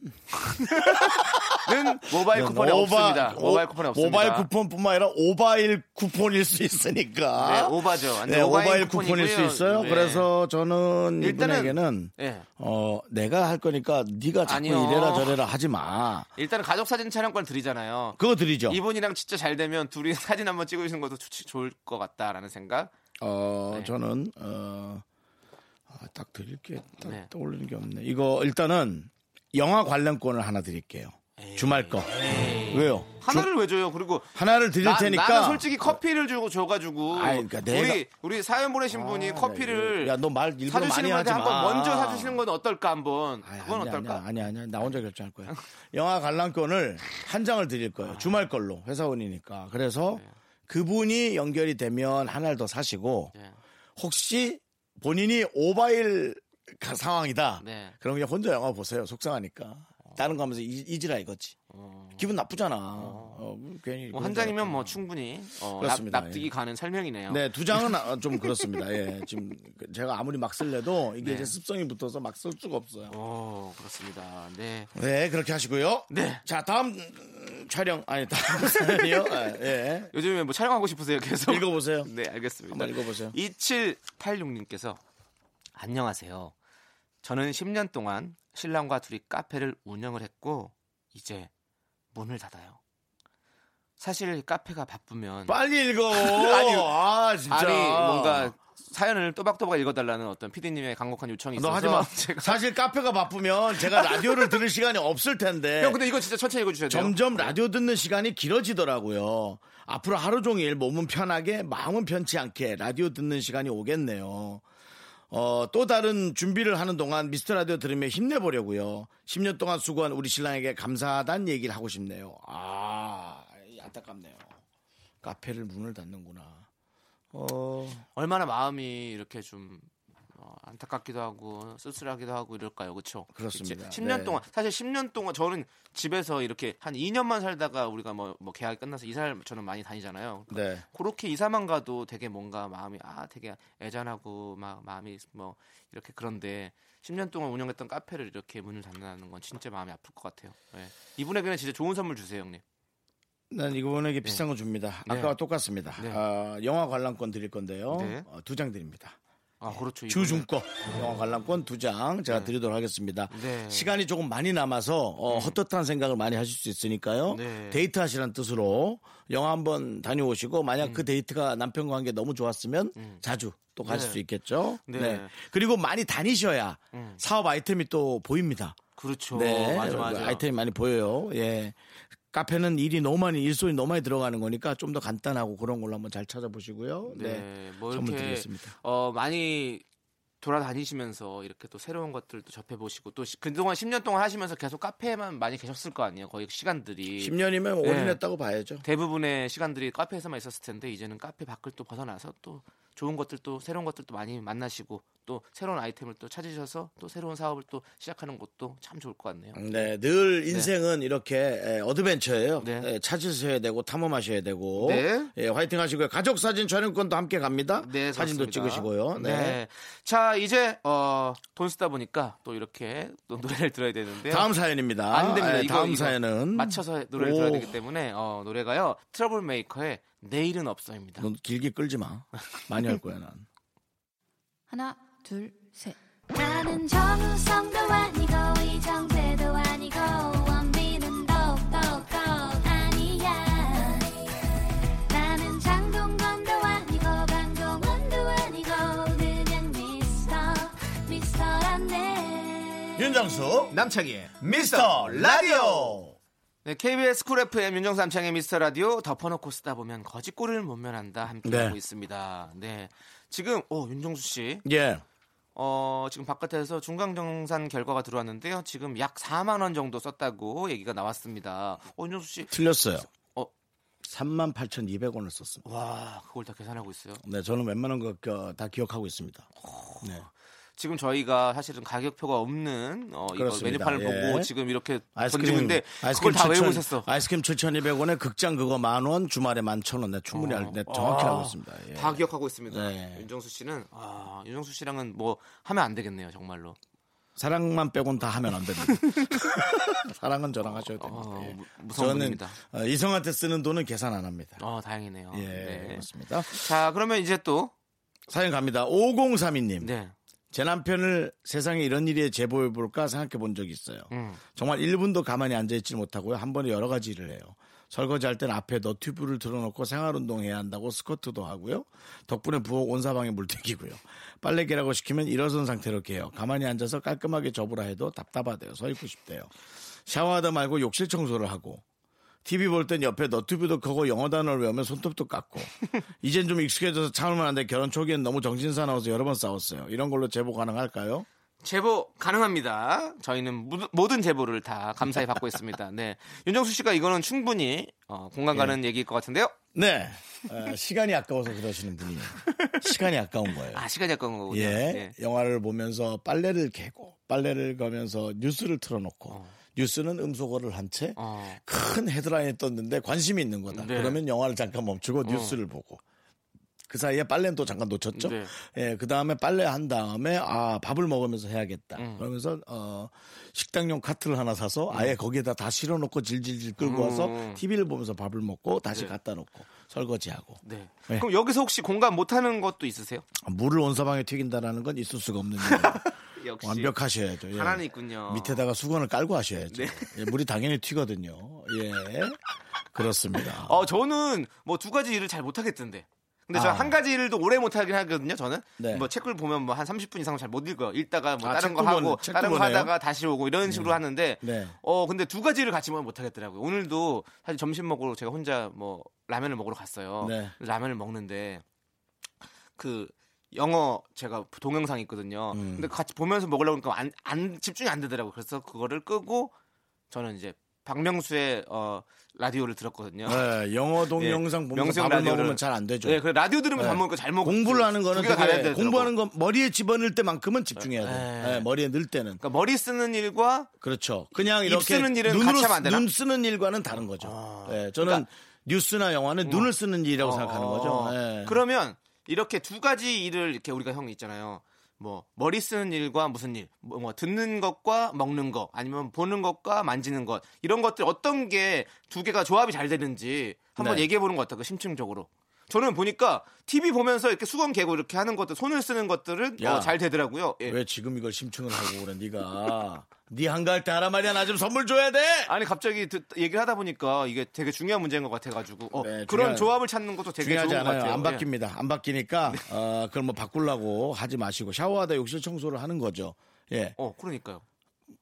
는 모바일 쿠폰이 없습니다. 모바일 쿠폰이 없습니다. 모바일 쿠폰뿐만 아니라 오바일 쿠폰일 수 있으니까. 네, 오바죠. 네, 오바인 오바일 쿠폰일 수. 있어요. 네. 그래서 저는 일단은- 이분에게는 예. 어, 내가 할 거니까 네가 자꾸 아니요. 이래라 저래라 하지 마. 일단은 가족 사진 촬영권 드리잖아요. 그거 드리죠. 이분이랑 진짜 잘 되면 둘이 사진 한번 찍으시는 것도 좋- 좋을 것 같다라는 생각. 어, 네. 저는 어, 아, 딱 드릴 게딱 네. 떠올리는 게 없네. 이거 일단은 영화 관련권을 하나 드릴게요. 주말 거. 왜요? 하나를 왜 줘요? 그리고 하나를 드릴 나, 테니까. 나는 솔직히 커피를 주고 줘가지고 아이, 그러니까 내가- 우리 우리 사연 보내신 분이 커피를 야, 너말 일부러 사주시는 많이 하지 마. 한번 먼저 사주시는 건 어떨까 한번 아이, 그건 아니야, 어떨까? 아니야, 아니야, 아니야. 나 혼자 결정할 거야. 영화 관람권을 한 장을 드릴 아. 거예요. 주말 걸로 회사원이니까. 그래서 네. 그분이 연결이 되면 하나를 더 사시고 네. 혹시 본인이 오바일 가- 상황이다. 네. 그럼 그냥 혼자 영화 보세요. 속상하니까. 다른 거 하면서 이- 잊으라 이거지. 기분 나쁘잖아. 어, 괜히 뭐 그런 한줄 장이면. 뭐 충분히 어, 그렇습니다. 납, 납득이 가는 설명이네요. 네, 두 장은 아, 좀 <laughs> 그렇습니다. 예, 지금 그 제가 아무리 막 쓸래도 이게 네. 이제 습성이 붙어서 막 쓸 수가 없어요. 어, 그렇습니다. 네. 네, 그렇게 하시고요. 네. 자, 다음 음, 촬영 아니 다음 <laughs> 사연이요. 아, 예, 요즘에 뭐 촬영하고 싶으세요? 계속. 읽어보세요. 네, 알겠습니다. 한번 읽어보세요. 2786님께서 안녕하세요. 저는 10년 동안 신랑과 둘이 카페를 운영을 했고 이제 문을 닫아요. 사실 카페가 바쁘면 빨리 읽어. <laughs> 아니, 아, 진짜. 아니 뭔가 사연을 또박또박 읽어달라는 어떤 피디님의 간곡한 요청이 있어서 너 하지 마. 제가 사실 카페가 바쁘면 제가 라디오를 들을 시간이 없을 텐데. 형 근데 이거 진짜 천천히 읽어주셔야 돼요. 점점 라디오 듣는 시간이 길어지더라고요. 앞으로 하루 종일 몸은 편하게 마음은 편치 않게 라디오 듣는 시간이 오겠네요. 어, 또 다른 준비를 하는 동안 미스터 라디오 들으며 힘내보려고요. 10년 동안 수고한 우리 신랑에게 감사하다는 얘기를 하고 싶네요. 아, 안타깝네요. 카페를 문을 닫는구나. 어, 얼마나 마음이 이렇게 좀 어, 안타깝기도 하고 쓸쓸하기도 하고 이럴까요, 그렇죠? 그렇습니다. 10년 네. 동안 사실 10년 동안 저는 집에서 이렇게 한 2년만 살다가 우리가 뭐, 뭐 계약이 끝나서 이사를 저는 많이 다니잖아요. 네. 그렇게 이사만 가도 되게 뭔가 마음이 아 되게 애잔하고 막 마음이 뭐 이렇게 그런데 10년 동안 운영했던 카페를 이렇게 문을 닫는다는 건 진짜 마음이 아플 것 같아요. 네. 이분에게는 진짜 좋은 선물 주세요, 형님. 난 이번에 비싼 거 줍니다. 네. 아까와 똑같습니다. 네. 아, 영화 관람권 드릴 건데요. 네. 어, 두장 드립니다. 아 그렇죠. 이분은. 주중권 영화 관람권 두 장 제가 네. 드리도록 하겠습니다. 네. 시간이 조금 많이 남아서 어, 헛헛한 생각을 많이 하실 수 있으니까요. 네. 데이트 하시라는 뜻으로 영화 한번 다녀오시고 만약 음. 그 데이트가 남편과 관계 너무 좋았으면 자주 또 가실 네. 수 있겠죠. 네. 그리고 많이 다니셔야 음. 사업 아이템이 또 보입니다. 그렇죠. 네, 맞아 맞아. 아이템이 많이 보여요. 예. 카페는 일이 너무 많이 일손이 너무 많이 들어가는 거니까 좀 더 간단하고 그런 걸로 한번 잘 찾아보시고요. 네. 네, 뭐 선물 이렇게 드리겠습니다. 어 많이 돌아다니시면서 이렇게 또 새로운 것들도 접해보시고 또 시- 그동안 10년 동안 하시면서 계속 카페에만 많이 계셨을 거 아니에요. 거의 시간들이 10년이면 네. 올인했다고 봐야죠. 대부분의 시간들이 카페에서만 있었을 텐데 이제는 카페 밖을 또 벗어나서 또 좋은 것들도 새로운 것들도 많이 만나시고 또 새로운 아이템을 또 찾으셔서 또 새로운 사업을 또 시작하는 것도 참 좋을 것 같네요. 네, 늘 인생은 이렇게 에, adventure예요. 네. 에, 찾으셔야 되고 탐험하셔야 되고. 네. 예, 화이팅 하시고요. 가족 사진 촬영권도 함께 갑니다. 네, 사진도 그렇습니다. 찍으시고요. 네. 네. 자, 이제 어, 돈 쓰다 보니까 또 이렇게 또 노래를 들어야 되는데요. 다음 사연입니다. 안 됩니다. 에, 이거, 다음 이거 사연은 맞춰서 노래를 오. 들어야 되기 때문에 어, 노래가요. 트러블 메이커의 내일은 없어입니다. 넌 길게 끌지 마. 많이 할 거야 난. <laughs> 하나, 둘, 셋. 나는 정우성도 아니고 이정재도 아니고 원빈은 더욱더 아니야 나는 장동건도 아니고 강동원도 아니고 그냥 미스터 미스터란데 윤정수 남창희의 미스터 라디오. 네, KBS 쿨 FM 윤정수 남창희의 미스터 라디오 덮어놓고 쓰다 보면 거지꼴을 못 면한다 함께하고 네. 있습니다. 네. 지금 어 윤정수 씨, 예. 어 지금 바깥에서 중간 정산 결과가 들어왔는데요. 지금 약 4만 원 정도 썼다고 얘기가 나왔습니다. 어 윤정수 씨, 틀렸어요. 어. 38,200원을 썼습니다. 와 그걸 다 계산하고 있어요. 네, 저는 웬만한 거 다 기억하고 있습니다. 네. 지금 저희가 사실은 가격표가 없는 어, 이거. 메뉴판을 예. 보고 지금 이렇게 아이스크림, 던지고 있는데 그걸 다7,000 외우고 있었어. 아이스크림 7,200원에 극장 그거 만 원, 주말에 11,000원. 네, 충분히 알, 네, 정확히 아, 알고 있습니다. 예. 다 기억하고 있습니다. 네. 윤정수 씨는 아, 윤정수 씨랑은 뭐 하면 안 되겠네요, 정말로. 사랑만 빼곤 다 하면 안 됩니다. <laughs> 사랑은 저랑 하셔야 됩니다. 어, 예. 저는 분입니다. 어, 이성한테 쓰는 돈은 계산 안 합니다. 어, 다행이네요. 예, 네. 그렇습니다. 자, 그러면 이제 또 사연 갑니다. 5032님. 네. 제 남편을 세상에 이런 일에 제보해 볼까 생각해 본 적이 있어요. 음. 정말 1분도 가만히 앉아 있지 못하고요. 한 번에 여러 가지 일을 해요. 설거지 할 때는 앞에 너튜브를 틀어놓고 생활 운동해야 한다고 스쿼트도 하고요. 덕분에 부엌 온 사방에 물튀기고요. 빨래 개라고 시키면 일어선 상태로 해요. 가만히 앉아서 깔끔하게 접으라 해도 답답하대요. 서 있고 싶대요. 샤워하다 말고 욕실 청소를 하고 TV 볼 땐 옆에 너튜브도 켜고 영어 단어를 외우면 손톱도 깎고 <laughs> 이젠 좀 익숙해져서 참을만 한데 결혼 초기엔 너무 정신 사나워서 여러 번 싸웠어요. 이런 걸로 제보 가능할까요? 제보 가능합니다. 저희는 무- 모든 제보를 다 감사히 받고 있습니다. 네. <laughs> 윤정수 씨가 이거는 충분히 어, 공감 가는 얘기일 것 같은데요. 네. 어, 시간이 아까워서 그러시는 분이에요. 시간이 아까운 거예요. 아, 시간이 아까운 거군요. 예. 네. 영화를 보면서 빨래를 개고 빨래를 가면서 뉴스를 틀어놓고 뉴스는 음소거를 한 채큰 어. 헤드라인에 떴는데 관심이 있는 거다. 네. 그러면 영화를 잠깐 멈추고 뉴스를 보고. 그 사이에 빨래는 또 잠깐 놓쳤죠. 네. 예, 그 다음에 빨래 한 다음에 아 밥을 먹으면서 해야겠다. 음. 그러면서 어 식당용 카트를 하나 사서 아예 거기에다 다 실어놓고 질질질 끌고 와서 음. TV를 보면서 밥을 먹고 다시 네. 갖다 놓고 설거지하고 네. 네. 그럼 여기서 혹시 공감 못하는 것도 있으세요? 물을 온 사방에 튀긴다라는 건 있을 수가 없는 <laughs> 일이에요. 역시 완벽하셔야죠. 예. 하나는 있군요. 밑에다가 수건을 깔고 하셔야죠. 네. 예, 물이 당연히 튀거든요. 예. 그렇습니다. 어 저는 뭐 두 가지 일을 잘 못하겠던데. 근데 저 아. 한 가지 일도 오래 못 하긴 하거든요. 저는 네. 뭐 책을 보면 뭐 한 30분 이상 잘 못 읽어요. 읽다가 뭐 아, 다른 책거 하고 책 다른 거? 하다가 다시 오고 이런 식으로 하는데 네. 어 근데 두 가지를 같이 못 하겠더라고요. 오늘도 사실 점심 먹으러 제가 혼자 뭐 라면을 먹으러 갔어요. 네. 라면을 먹는데 그 영어 제가 동영상 있거든요. 음. 근데 같이 보면서 먹으려고 하니까 안, 안 집중이 안 되더라고요. 그래서 그거를 끄고 저는 이제 박명수의 어 라디오를 들었거든요. 네, 영어 <laughs> 동영상 예, 보면서 밥을 라디오를- 먹으면 잘 안 되죠. 네, 그 라디오 들으면서 네. 밥 먹으니까 잘 먹고 공부를 하는 거는 되게. 공부하는 건 머리에 집어넣을 때만큼은 집중해야 돼. 네. 네, 머리에 넣을 때는. 그러니까 머리 쓰는 일과 그렇죠. 그냥 입 이렇게 쓰는 일은 눈으로? 눈 쓰는 일과는 다른 거죠. 아. 네, 저는 뉴스나 영화는 눈을 쓰는 일이라고 어, 생각하는 어, 거죠. 어. 네. 그러면 이렇게 두 가지 일을 이렇게 우리가 형 있잖아요. 뭐 머리 쓰는 일과 무슨 일, 뭐, 뭐 듣는 것과 먹는 것, 아니면 보는 것과 만지는 것 이런 것들 어떤 게 두 개가 조합이 잘 되는지 한번 네. 얘기해 보는 것 같아요. 심층적으로. 저는 보니까 TV 보면서 이렇게 수건 개고 이렇게 하는 것들, 손을 쓰는 것들은 야. 어, 잘 되더라고요. 예. 왜 지금 이걸 심층을 하고 그래, 네가. 네 한가할 때 하라 말이야. 나 좀 선물 줘야 돼. 아니 갑자기 듣, 얘기를 하다 보니까 이게 되게 중요한 문제인 것 같아가지고 어, 네, 그런 중요한- 조합을 찾는 것도 되게 중요하지 좋은 것 않아요. 안 예. 바뀝니다. 안 바뀌니까 <laughs> 어, 그걸 뭐 바꾸려고 하지 마시고 샤워하다 욕실 청소를 하는 거죠. 예. 어, 그러니까요.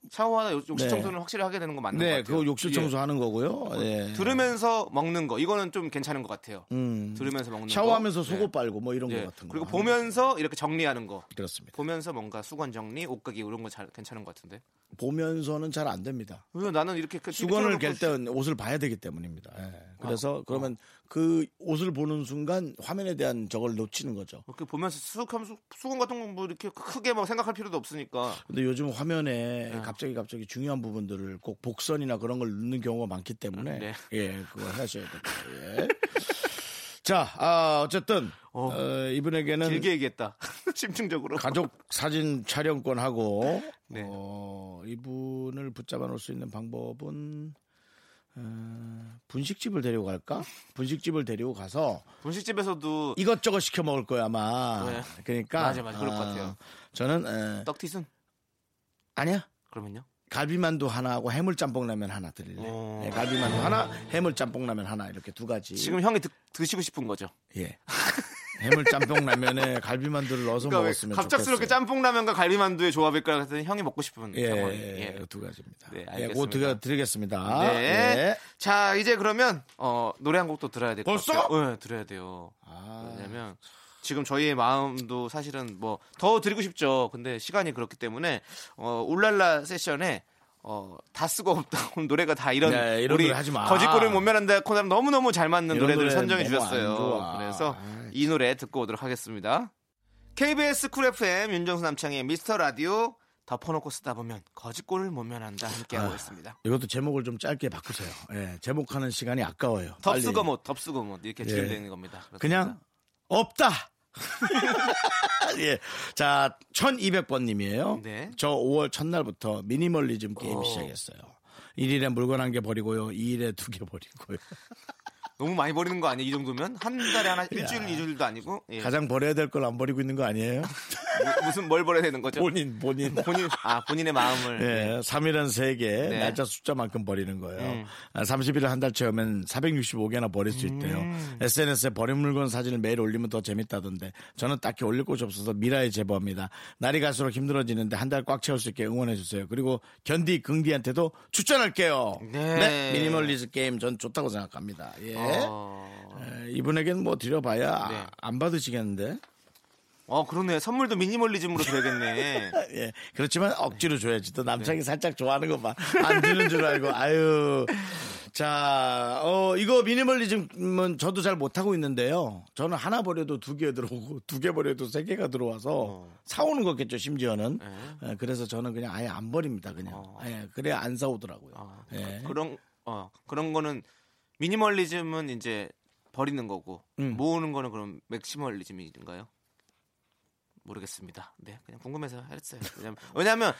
샤워하다 욕- 욕실 네. 청소는 확실히 하게 되는 거 맞는 것 네, 같아요. 그거 욕실 예. 청소하는 거고요. 예. 들으면서 먹는 거 이거는 좀 괜찮은 것 같아요. 음. 들으면서 먹는 샤워하면서 거. 속옷 네. 빨고 뭐 이런 예. 거 같은 거. 그리고 보면서 이렇게 정리하는 거. 그렇습니다. 보면서 뭔가 수건 정리, 옷가기 이런 거 잘 괜찮은 것 같은데. 보면서는 잘 안 됩니다. 왜 나는 이렇게 그 수건을 TV 갤때 옷을 봐야 되기 때문입니다. 예. 그래서 그러면 그 옷을 보는 순간 화면에 대한 저걸 놓치는 거죠. 이렇게 보면서 쑥 하면서 수건 같은 거 뭐 이렇게 크게 막 생각할 필요도 없으니까. 근데 요즘 화면에 네. 갑자기 갑자기 중요한 부분들을 꼭 복선이나 그런 걸 넣는 경우가 많기 때문에 네. 예, 그걸 하셔야 됩니다. 예. 자, 아, 어쨌든 어, 어, 이분에게는 길게 얘기했다. <laughs> 심층적으로. 가족 사진 촬영권하고 네. 어, 이분을 붙잡아 놓을 수 있는 방법은 어, 분식집을 데리고 갈까? 분식집을 데리고 가서 분식집에서도 이것저것 시켜 먹을 거야 아마. 네. 그러니까 맞아, 맞아. 그럴 것 아, 같아요. 저는 에, 떡튀순 아니야. 그러면요? 갈비만두 하나 하고 해물짬뽕라면 하나 드릴래. 어. 네, 갈비만두 하나, 해물짬뽕라면 하나 이렇게 두 가지. 지금 형이 드, 드시고 싶은 거죠. 예. 해물짬뽕라면에 갈비만두를 넣어서 그러니까 왜 먹었으면 갑작스럽게 좋겠어요. 짬뽕라면과 갈비만두의 조합일까 했더니 형이 먹고 싶은 예, 상황이. 예, 예. 두 가지입니다. 네, 예, 알겠습니다. 그거 드려, 드리겠습니다. 네. 예. 자, 이제 그러면 어, 노래 한 곡도 들어야 될것 벌써? 같아요. 네, 들어야 돼요. 아, 왜냐면 지금 저희의 마음도 사실은 뭐 더 드리고 싶죠. 근데 시간이 그렇기 때문에 어, 울랄라 세션에 어, 다 쓰고 없다 오늘 <laughs> 노래가 다 이런 네, 이런 우리 노래 하지 마. 거짓골을 못 면한다 코너랑 너무 너무 잘 맞는 노래들을 노래 선정해 주셨어요. 그래서 아, 이 노래 듣고 오도록 하겠습니다. KBS 쿨 FM 윤정수 남창희의 미스터 라디오 덮어놓고 쓰다 보면 거지꼴을 못 면한다 함께하고 아. 있습니다. 이것도 제목을 좀 짧게 바꾸세요. 예, 제목하는 시간이 아까워요. 덮쓰거 못, 덮쓰거 못 이렇게 예. 진행되는 겁니다. 그냥 없다. <laughs> 예. 자, 1200번 님이에요. 네. 저 5월 첫날부터 미니멀리즘 게임 오. 시작했어요. 1일에 물건 한 개 버리고요. 2일에 두 개 버리고요. <laughs> 너무 많이 버리는 거 아니에요? 이 정도면 한 달에 하나 일주일 이주일도 아니고 예. 가장 버려야 될 걸 안 버리고 있는 거 아니에요? <laughs> 무- 무슨 뭘 버려야 되는 거죠? 본인, 본인. 본인 아 본인의 마음을 예, 3일은 3개, 네. 날짜 숫자만큼 버리는 거예요. 음. 아, 30일을 한 달 채우면 465개나 버릴 수 있대요. 음. SNS에 버린 물건 사진을 매일 올리면 더 재밌다던데 저는 딱히 올릴 곳이 없어서 미라에 제보합니다. 날이 갈수록 힘들어지는데 한 달 꽉 채울 수 있게 응원해 주세요. 그리고 견디 긍디한테도 추천할게요. 네. 미니멀리즈 게임 전 좋다고 생각합니다. 예. 어... 에, 이분에게는 뭐 드려봐야 네. 아, 안 받으시겠는데. 어 그러네 선물도 미니멀리즘으로 드려야겠네. <laughs> 예. 그렇지만 억지로 줘야지. 또 네. 남창이 살짝 좋아하는 것만 안 주는 줄 알고. 아유. 자, 어, 이거 미니멀리즘은 저도 잘 못하고 있는데요. 저는 하나 버려도 두 개 들어오고, 두 개 버려도 세 개가 들어와서 어. 사오는 거겠죠, 심지어는. 네. 예, 그래서 저는 그냥 아예 안 버립니다, 그냥. 어. 예, 그래야 안 사오더라고요. 어, 예. 그런 어 그런 거는 미니멀리즘은 이제 버리는 거고 음. 모으는 거는 그럼 맥시멀리즘인가요? 모르겠습니다. 네, 그냥 궁금해서 했어요. 왜냐면, 왜냐면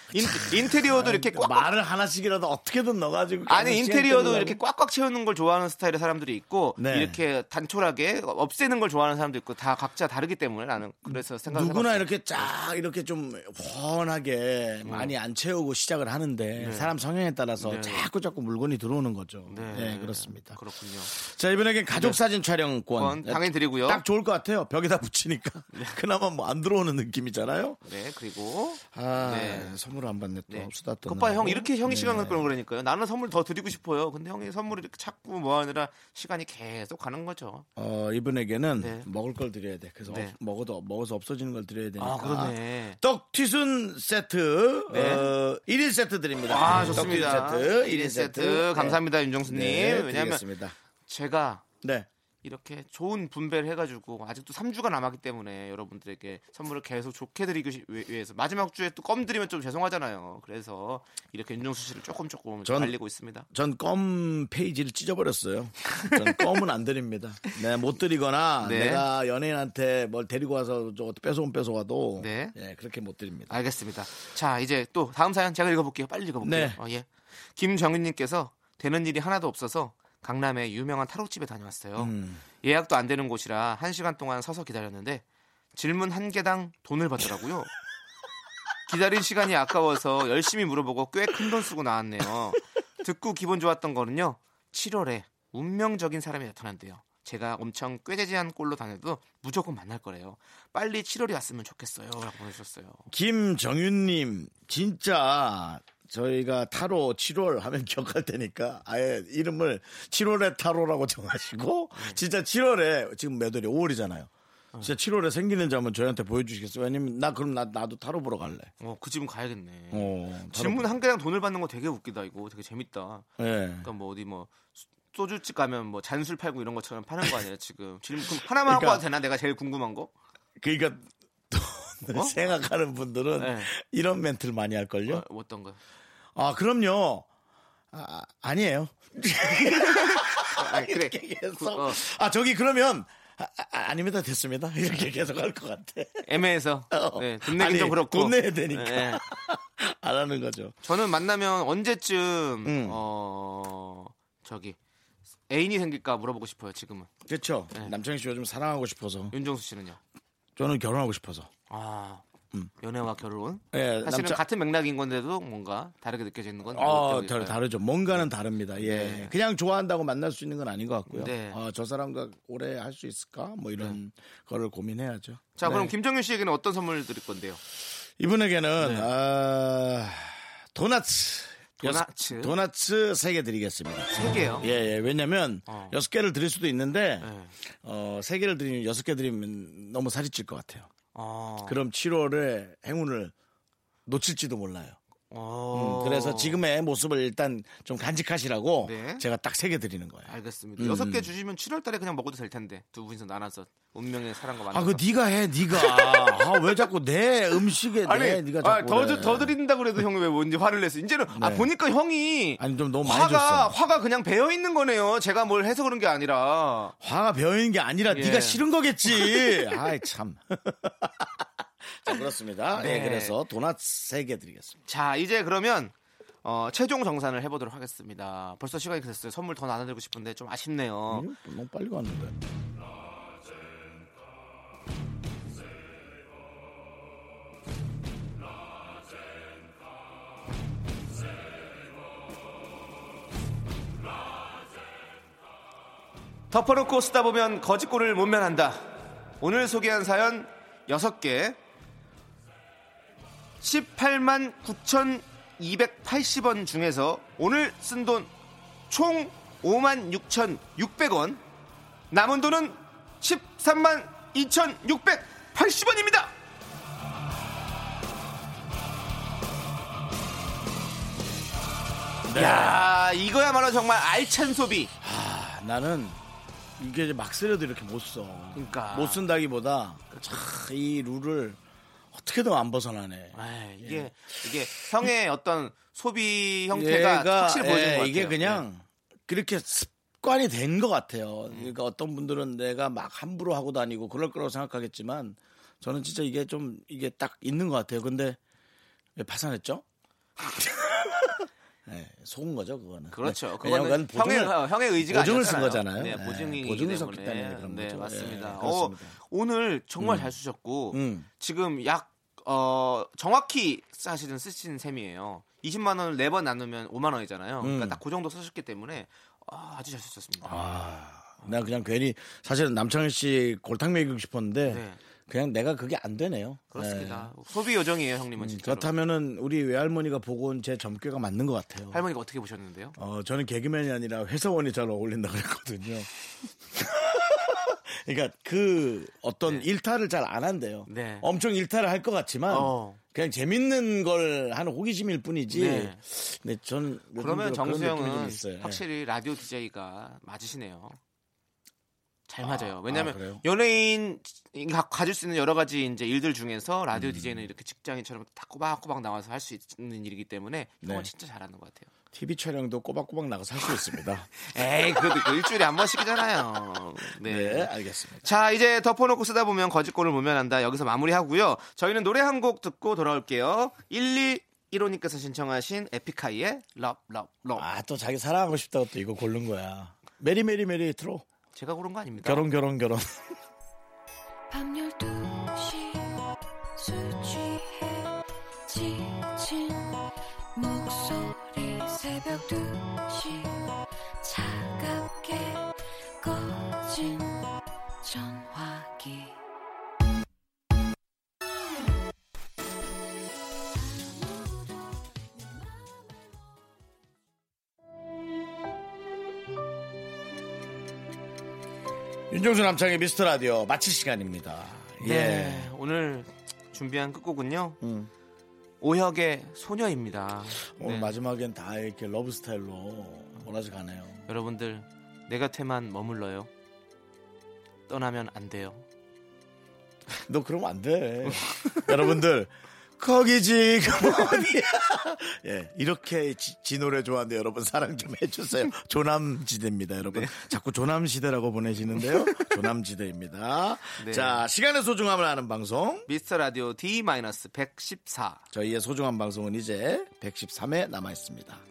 인, 테리어도 이렇게 꽉 말을 하나씩이라도 어떻게든 넣어가지고. 아니 인테리어도 이렇게 꽉꽉 채우는 걸 좋아하는 스타일의 사람들이 있고 네. 이렇게 단촐하게 없애는 걸 좋아하는 사람도 있고 다 각자 다르기 때문에 나는 그래서 생각을 누구나 해봤어요. 이렇게 쫙 이렇게 좀 훤하게 많이 안 채우고 시작을 하는데 사람 성향에 따라서 네. 자꾸 자꾸 물건이 들어오는 거죠. 네. 네, 그렇습니다. 그렇군요. 자 이번에는 가족 사진 촬영권 권 당연히 드리고요. 딱 좋을 것 같아요. 벽에다 붙이니까 <laughs> 그나마 뭐 안 들어오는 느낌이잖아요. 네 그리고 아 네. 선물 안 받네 또 네. 수다 떠. 그빠 형 이렇게 형이 시간을 끌어 그러니까요. 나는 선물 더 드리고 싶어요. 근데 형이 선물을 이렇게 찾고 모아느라 시간이 계속 가는 거죠. 어 이분에게는 네. 먹을 걸 드려야 돼. 그래서 네. 없- 먹어도 먹어서 없어지는 걸 드려야 되니까. 아 그러네. 떡 튀순 세트 네. 어, 1인 세트 드립니다. 아떡 좋습니다. 튀순 세트 1인 1인 세트 세트 감사합니다 윤정수님. 네, 왜냐하면 드리겠습니다. 제가 네. 이렇게 좋은 분배를 해가지고 아직도 3주가 남았기 때문에 여러분들에게 선물을 계속 좋게 드리기 위- 위해서 마지막 주에 또 껌 드리면 좀 죄송하잖아요. 그래서 이렇게 윤정수 씨를 조금 조금 전- 알리고 있습니다. 전 껌 페이지를 찢어버렸어요. 전 껌은 안 드립니다. 네, 못 드리거나 네. 내가 연예인한테 뭘 데리고 와서 저 뺏어온 뺏어와도 네. 예, 그렇게 못 드립니다. 알겠습니다. 자, 이제 또 다음 사연 제가 읽어볼게요. 빨리 읽어볼게요. 네. 어, 예. 김정윤님께서 되는 일이 하나도 없어서 강남의 유명한 타로집에 다녀왔어요. 음. 예약도 안 되는 곳이라 한 시간 동안 서서 기다렸는데 질문 한 개당 돈을 받더라고요. <laughs> 기다린 시간이 아까워서 열심히 물어보고 꽤 큰 돈 쓰고 나왔네요. 듣고 기분 좋았던 거는요. 7월에 운명적인 사람이 나타난대요. 제가 엄청 꾀재재한 꼴로 다녀도 무조건 만날 거래요. 빨리 7월이 왔으면 좋겠어요. 라고 보내주셨어요. 김정윤님 진짜 저희가 타로 7월 하면 <laughs> 기억할 테니까 아예 이름을 7월의 타로라고 정하시고 네. 진짜 7월에 지금 몇 월이 5월이잖아요. 진짜 7월에 생기는 점은 저희한테 보여주시겠어요? 왜냐면 나 그럼 나, 나도 타로 보러 갈래. 어, 그 집은 가야겠네. 어, 타로 질문 한 개당 돈을 받는 거 되게 웃기다 이거 되게 재밌다. 예. 그러니까 뭐 어디 뭐 수- 소주집 가면 뭐 잔술 팔고 이런 것처럼 파는 거 아니에요 지금 <laughs> 질문 그럼 하나만 하고 그러니까- 와도 되나 내가 제일 궁금한 거 그러니까 또 어? <laughs> 생각하는 분들은 네. 이런 멘트를 많이 할걸요. 어, 어떤 거 아 그럼요. 아, 아니에요. <laughs> 아니, 그래 계속. 그, 어, 아 저기 그러면 아, 닙니다 됐습니다. 이렇게 계속 할 것 같아. 애매해서 <laughs> 어. 네, 돈 아니, 좀 그렇고 돈 내야 되니까. 네. <laughs> 안 하는 거죠. 저는 만나면 언제쯤 음. 어 저기 애인이 생길까 물어보고 싶어요 지금은 그렇죠. 네. 남창희 씨 요즘 사랑하고 싶어서 윤정수 씨는요 저는 결혼하고 싶어서. 아 음. 연애와 결혼 예, 사실은 남자- 같은 맥락인 건데도 뭔가 다르게 느껴지는 건 어? 다르, 다르죠. 뭔가는 다릅니다. 예. 네. 그냥 좋아한다고 만날 수 있는 건 아닌 것 같고요. 네. 어, 저 사람과 오래 할 수 있을까? 뭐 이런 거를 고민해야죠. 자 네. 그럼 김정윤 씨에게는 어떤 선물 드릴 건데요 이분에게는 네. 아, 도나츠. 도나츠. 도나츠 세 개 드리겠습니다. 세 개요 예, 예. 왜냐면 어. 여섯 개를 드릴 수도 있는데 네. 어, 세 개를 드리면 여섯 개 드리면 너무 살이 찔 것 같아요. 어. 그럼 7월에 행운을 놓칠지도 몰라요. 어. 음, 그래서 지금의 모습을 일단 좀 간직하시라고 네. 제가 딱 세 개 드리는 거예요. 알겠습니다. 음. 여섯 개 주시면 7월 달에 그냥 먹어도 될 텐데 두 분이서 나눠서 운명의 사랑과 만나서. 아, 그 네가 해, 네가. <laughs> 아, 왜 자꾸 내 음식에 내 네가 아, 자꾸 더, 그래. 더 드린다 그래도 형이 왜 뭔지 화를 냈어. 이제는 아 네. 보니까 형이 아니 좀 너무 화가 줬어. 화가 그냥 배어 있는 거네요. 제가 뭘 해서 그런 게 아니라. 화가 배어 있는 게 아니라 예. 네가 싫은 거겠지. 아이 참. <laughs> 자, 그렇습니다. <laughs> 네. 예, 그래서 도넛 세개 드리겠습니다. 자 이제 그러면 어, 최종 정산을 해보도록 하겠습니다. 벌써 시간이 됐어요. 선물 더 나눠드리고 싶은데 좀 아쉽네요. 음, 너무 빨리 갔는데. 덮어놓고 쓰다 보면 거짓골을 못 면한다. 오늘 소개한 사연 6개 18만 9,280원 중에서 오늘 쓴 돈 총 5만 6,600원 남은 돈은 13만 2,680원입니다. 야 야, 이거야말로 정말 알찬 소비. 아, 나는 이게 막 쓰려도 이렇게 못 써. 그러니까. 못 쓴다기보다 참 이 룰을 어떻게든 안 벗어나네. 아, 이게 이게 형의 어떤 소비 형태가 얘가, 확실히 보여주는 예, 것 같아요. 이게 네. 그냥 그렇게 습관이 된 것 같아요. 그러니까 어떤 분들은 내가 막 함부로 하고 다니고 그럴 거라고 생각하겠지만 저는 진짜 이게 좀 이게 딱 있는 것 같아요. 근데 왜 파산했죠? <laughs> 네, 속은 거죠, 그거는. 그렇죠. 네, 왜냐면 그거는 형의 보증을- 형의 의지가 보증을 쓴 아니었잖아요. 거잖아요. 네, 네, 보증이 보증을 썼기 때문에 그런 네, 거죠. 맞습니다. 네, 어. 오늘 정말 잘 쓰셨고 음. 지금 약 어, 정확히 사실은 쓰신 셈이에요. 20만 원을 네 번 나누면 5만 원이잖아요. 그러니까 음. 딱그 정도 쓰셨기 때문에 아, 아주 잘 쓰셨습니다. 아, 나 그냥 괜히 사실은 남창희 씨 골탕 먹이고 싶었는데 네. 그냥 내가 그게 안 되네요. 그렇습니다. 소비 요정이에요, 형님은 네. 진짜로. 그렇다면은 우리 외할머니가 보고 온 제 점괘가 맞는 것 같아요. 할머니가 어떻게 보셨는데요? 어, 저는 개그맨이 아니라 회사원이 잘 어울린다 그랬거든요. <laughs> 그러니까 그 어떤 일탈을 잘 안 한대요. 네. 엄청 일탈을 할 것 같지만 어. 그냥 재밌는 걸 하는 호기심일 뿐이지. 네. 근데 전 그러면 정수영은. 네. 확실히 라디오 DJ가 맞으시네요. 잘 맞아요. 왜냐하면 아? 연예인 가- 가질 수 있는 여러 가지 이제 일들 중에서 음. 라디오 DJ는 이렇게 직장인처럼 다 꼬박꼬박 나와서 할 수 있는 일이기 때문에 형은 네. 진짜 잘하는 것 같아요. TV 촬영도 꼬박꼬박 나가서 할 수 있습니다. <laughs> 에이, 그래도 그 일주일에 한 번씩이잖아요. 네. 네, 알겠습니다. 자, 이제 덮어놓고 쓰다 보면 거지꼴을 못 면한다. 여기서 마무리하고요. 저희는 노래 한 곡 듣고 돌아올게요. 1115님께서 신청하신 에픽하이의 Love, Love, Love. 아, 또 자기 사랑하고 싶다고 또 이거 고른 거야. 메리 메리 메리 트로. 제가 고른 거 아닙니다. 결혼 결혼 결혼. 밤 12시 술 취해 지친 목소리 새벽 2시 차갑게 꺼진 전화기 윤정수 남창희의 미스터 라디오 마칠 시간입니다. 예. 네, 오늘 준비한 끝곡은요. 음. 오혁의 소녀입니다. 오늘 네. 마지막엔 다 이렇게 love 스타일로 몰아서 가네요. 여러분들 내 곁에만 머물러요. 떠나면 안 돼요. 너 그러면 안 돼. <laughs> 여러분들 거기 지금 어디야? <laughs> 예, 이렇게 지, 지 노래 좋아하는데 여러분 사랑 좀 해주세요. 조남지대입니다, 여러분. 자꾸 조남시대라고 보내시는데요. <laughs> 조남지대입니다. 네. 자, 시간의 소중함을 아는 방송. 미스터 라디오 D-114. 저희의 소중한 방송은 이제 113회 남아 있습니다.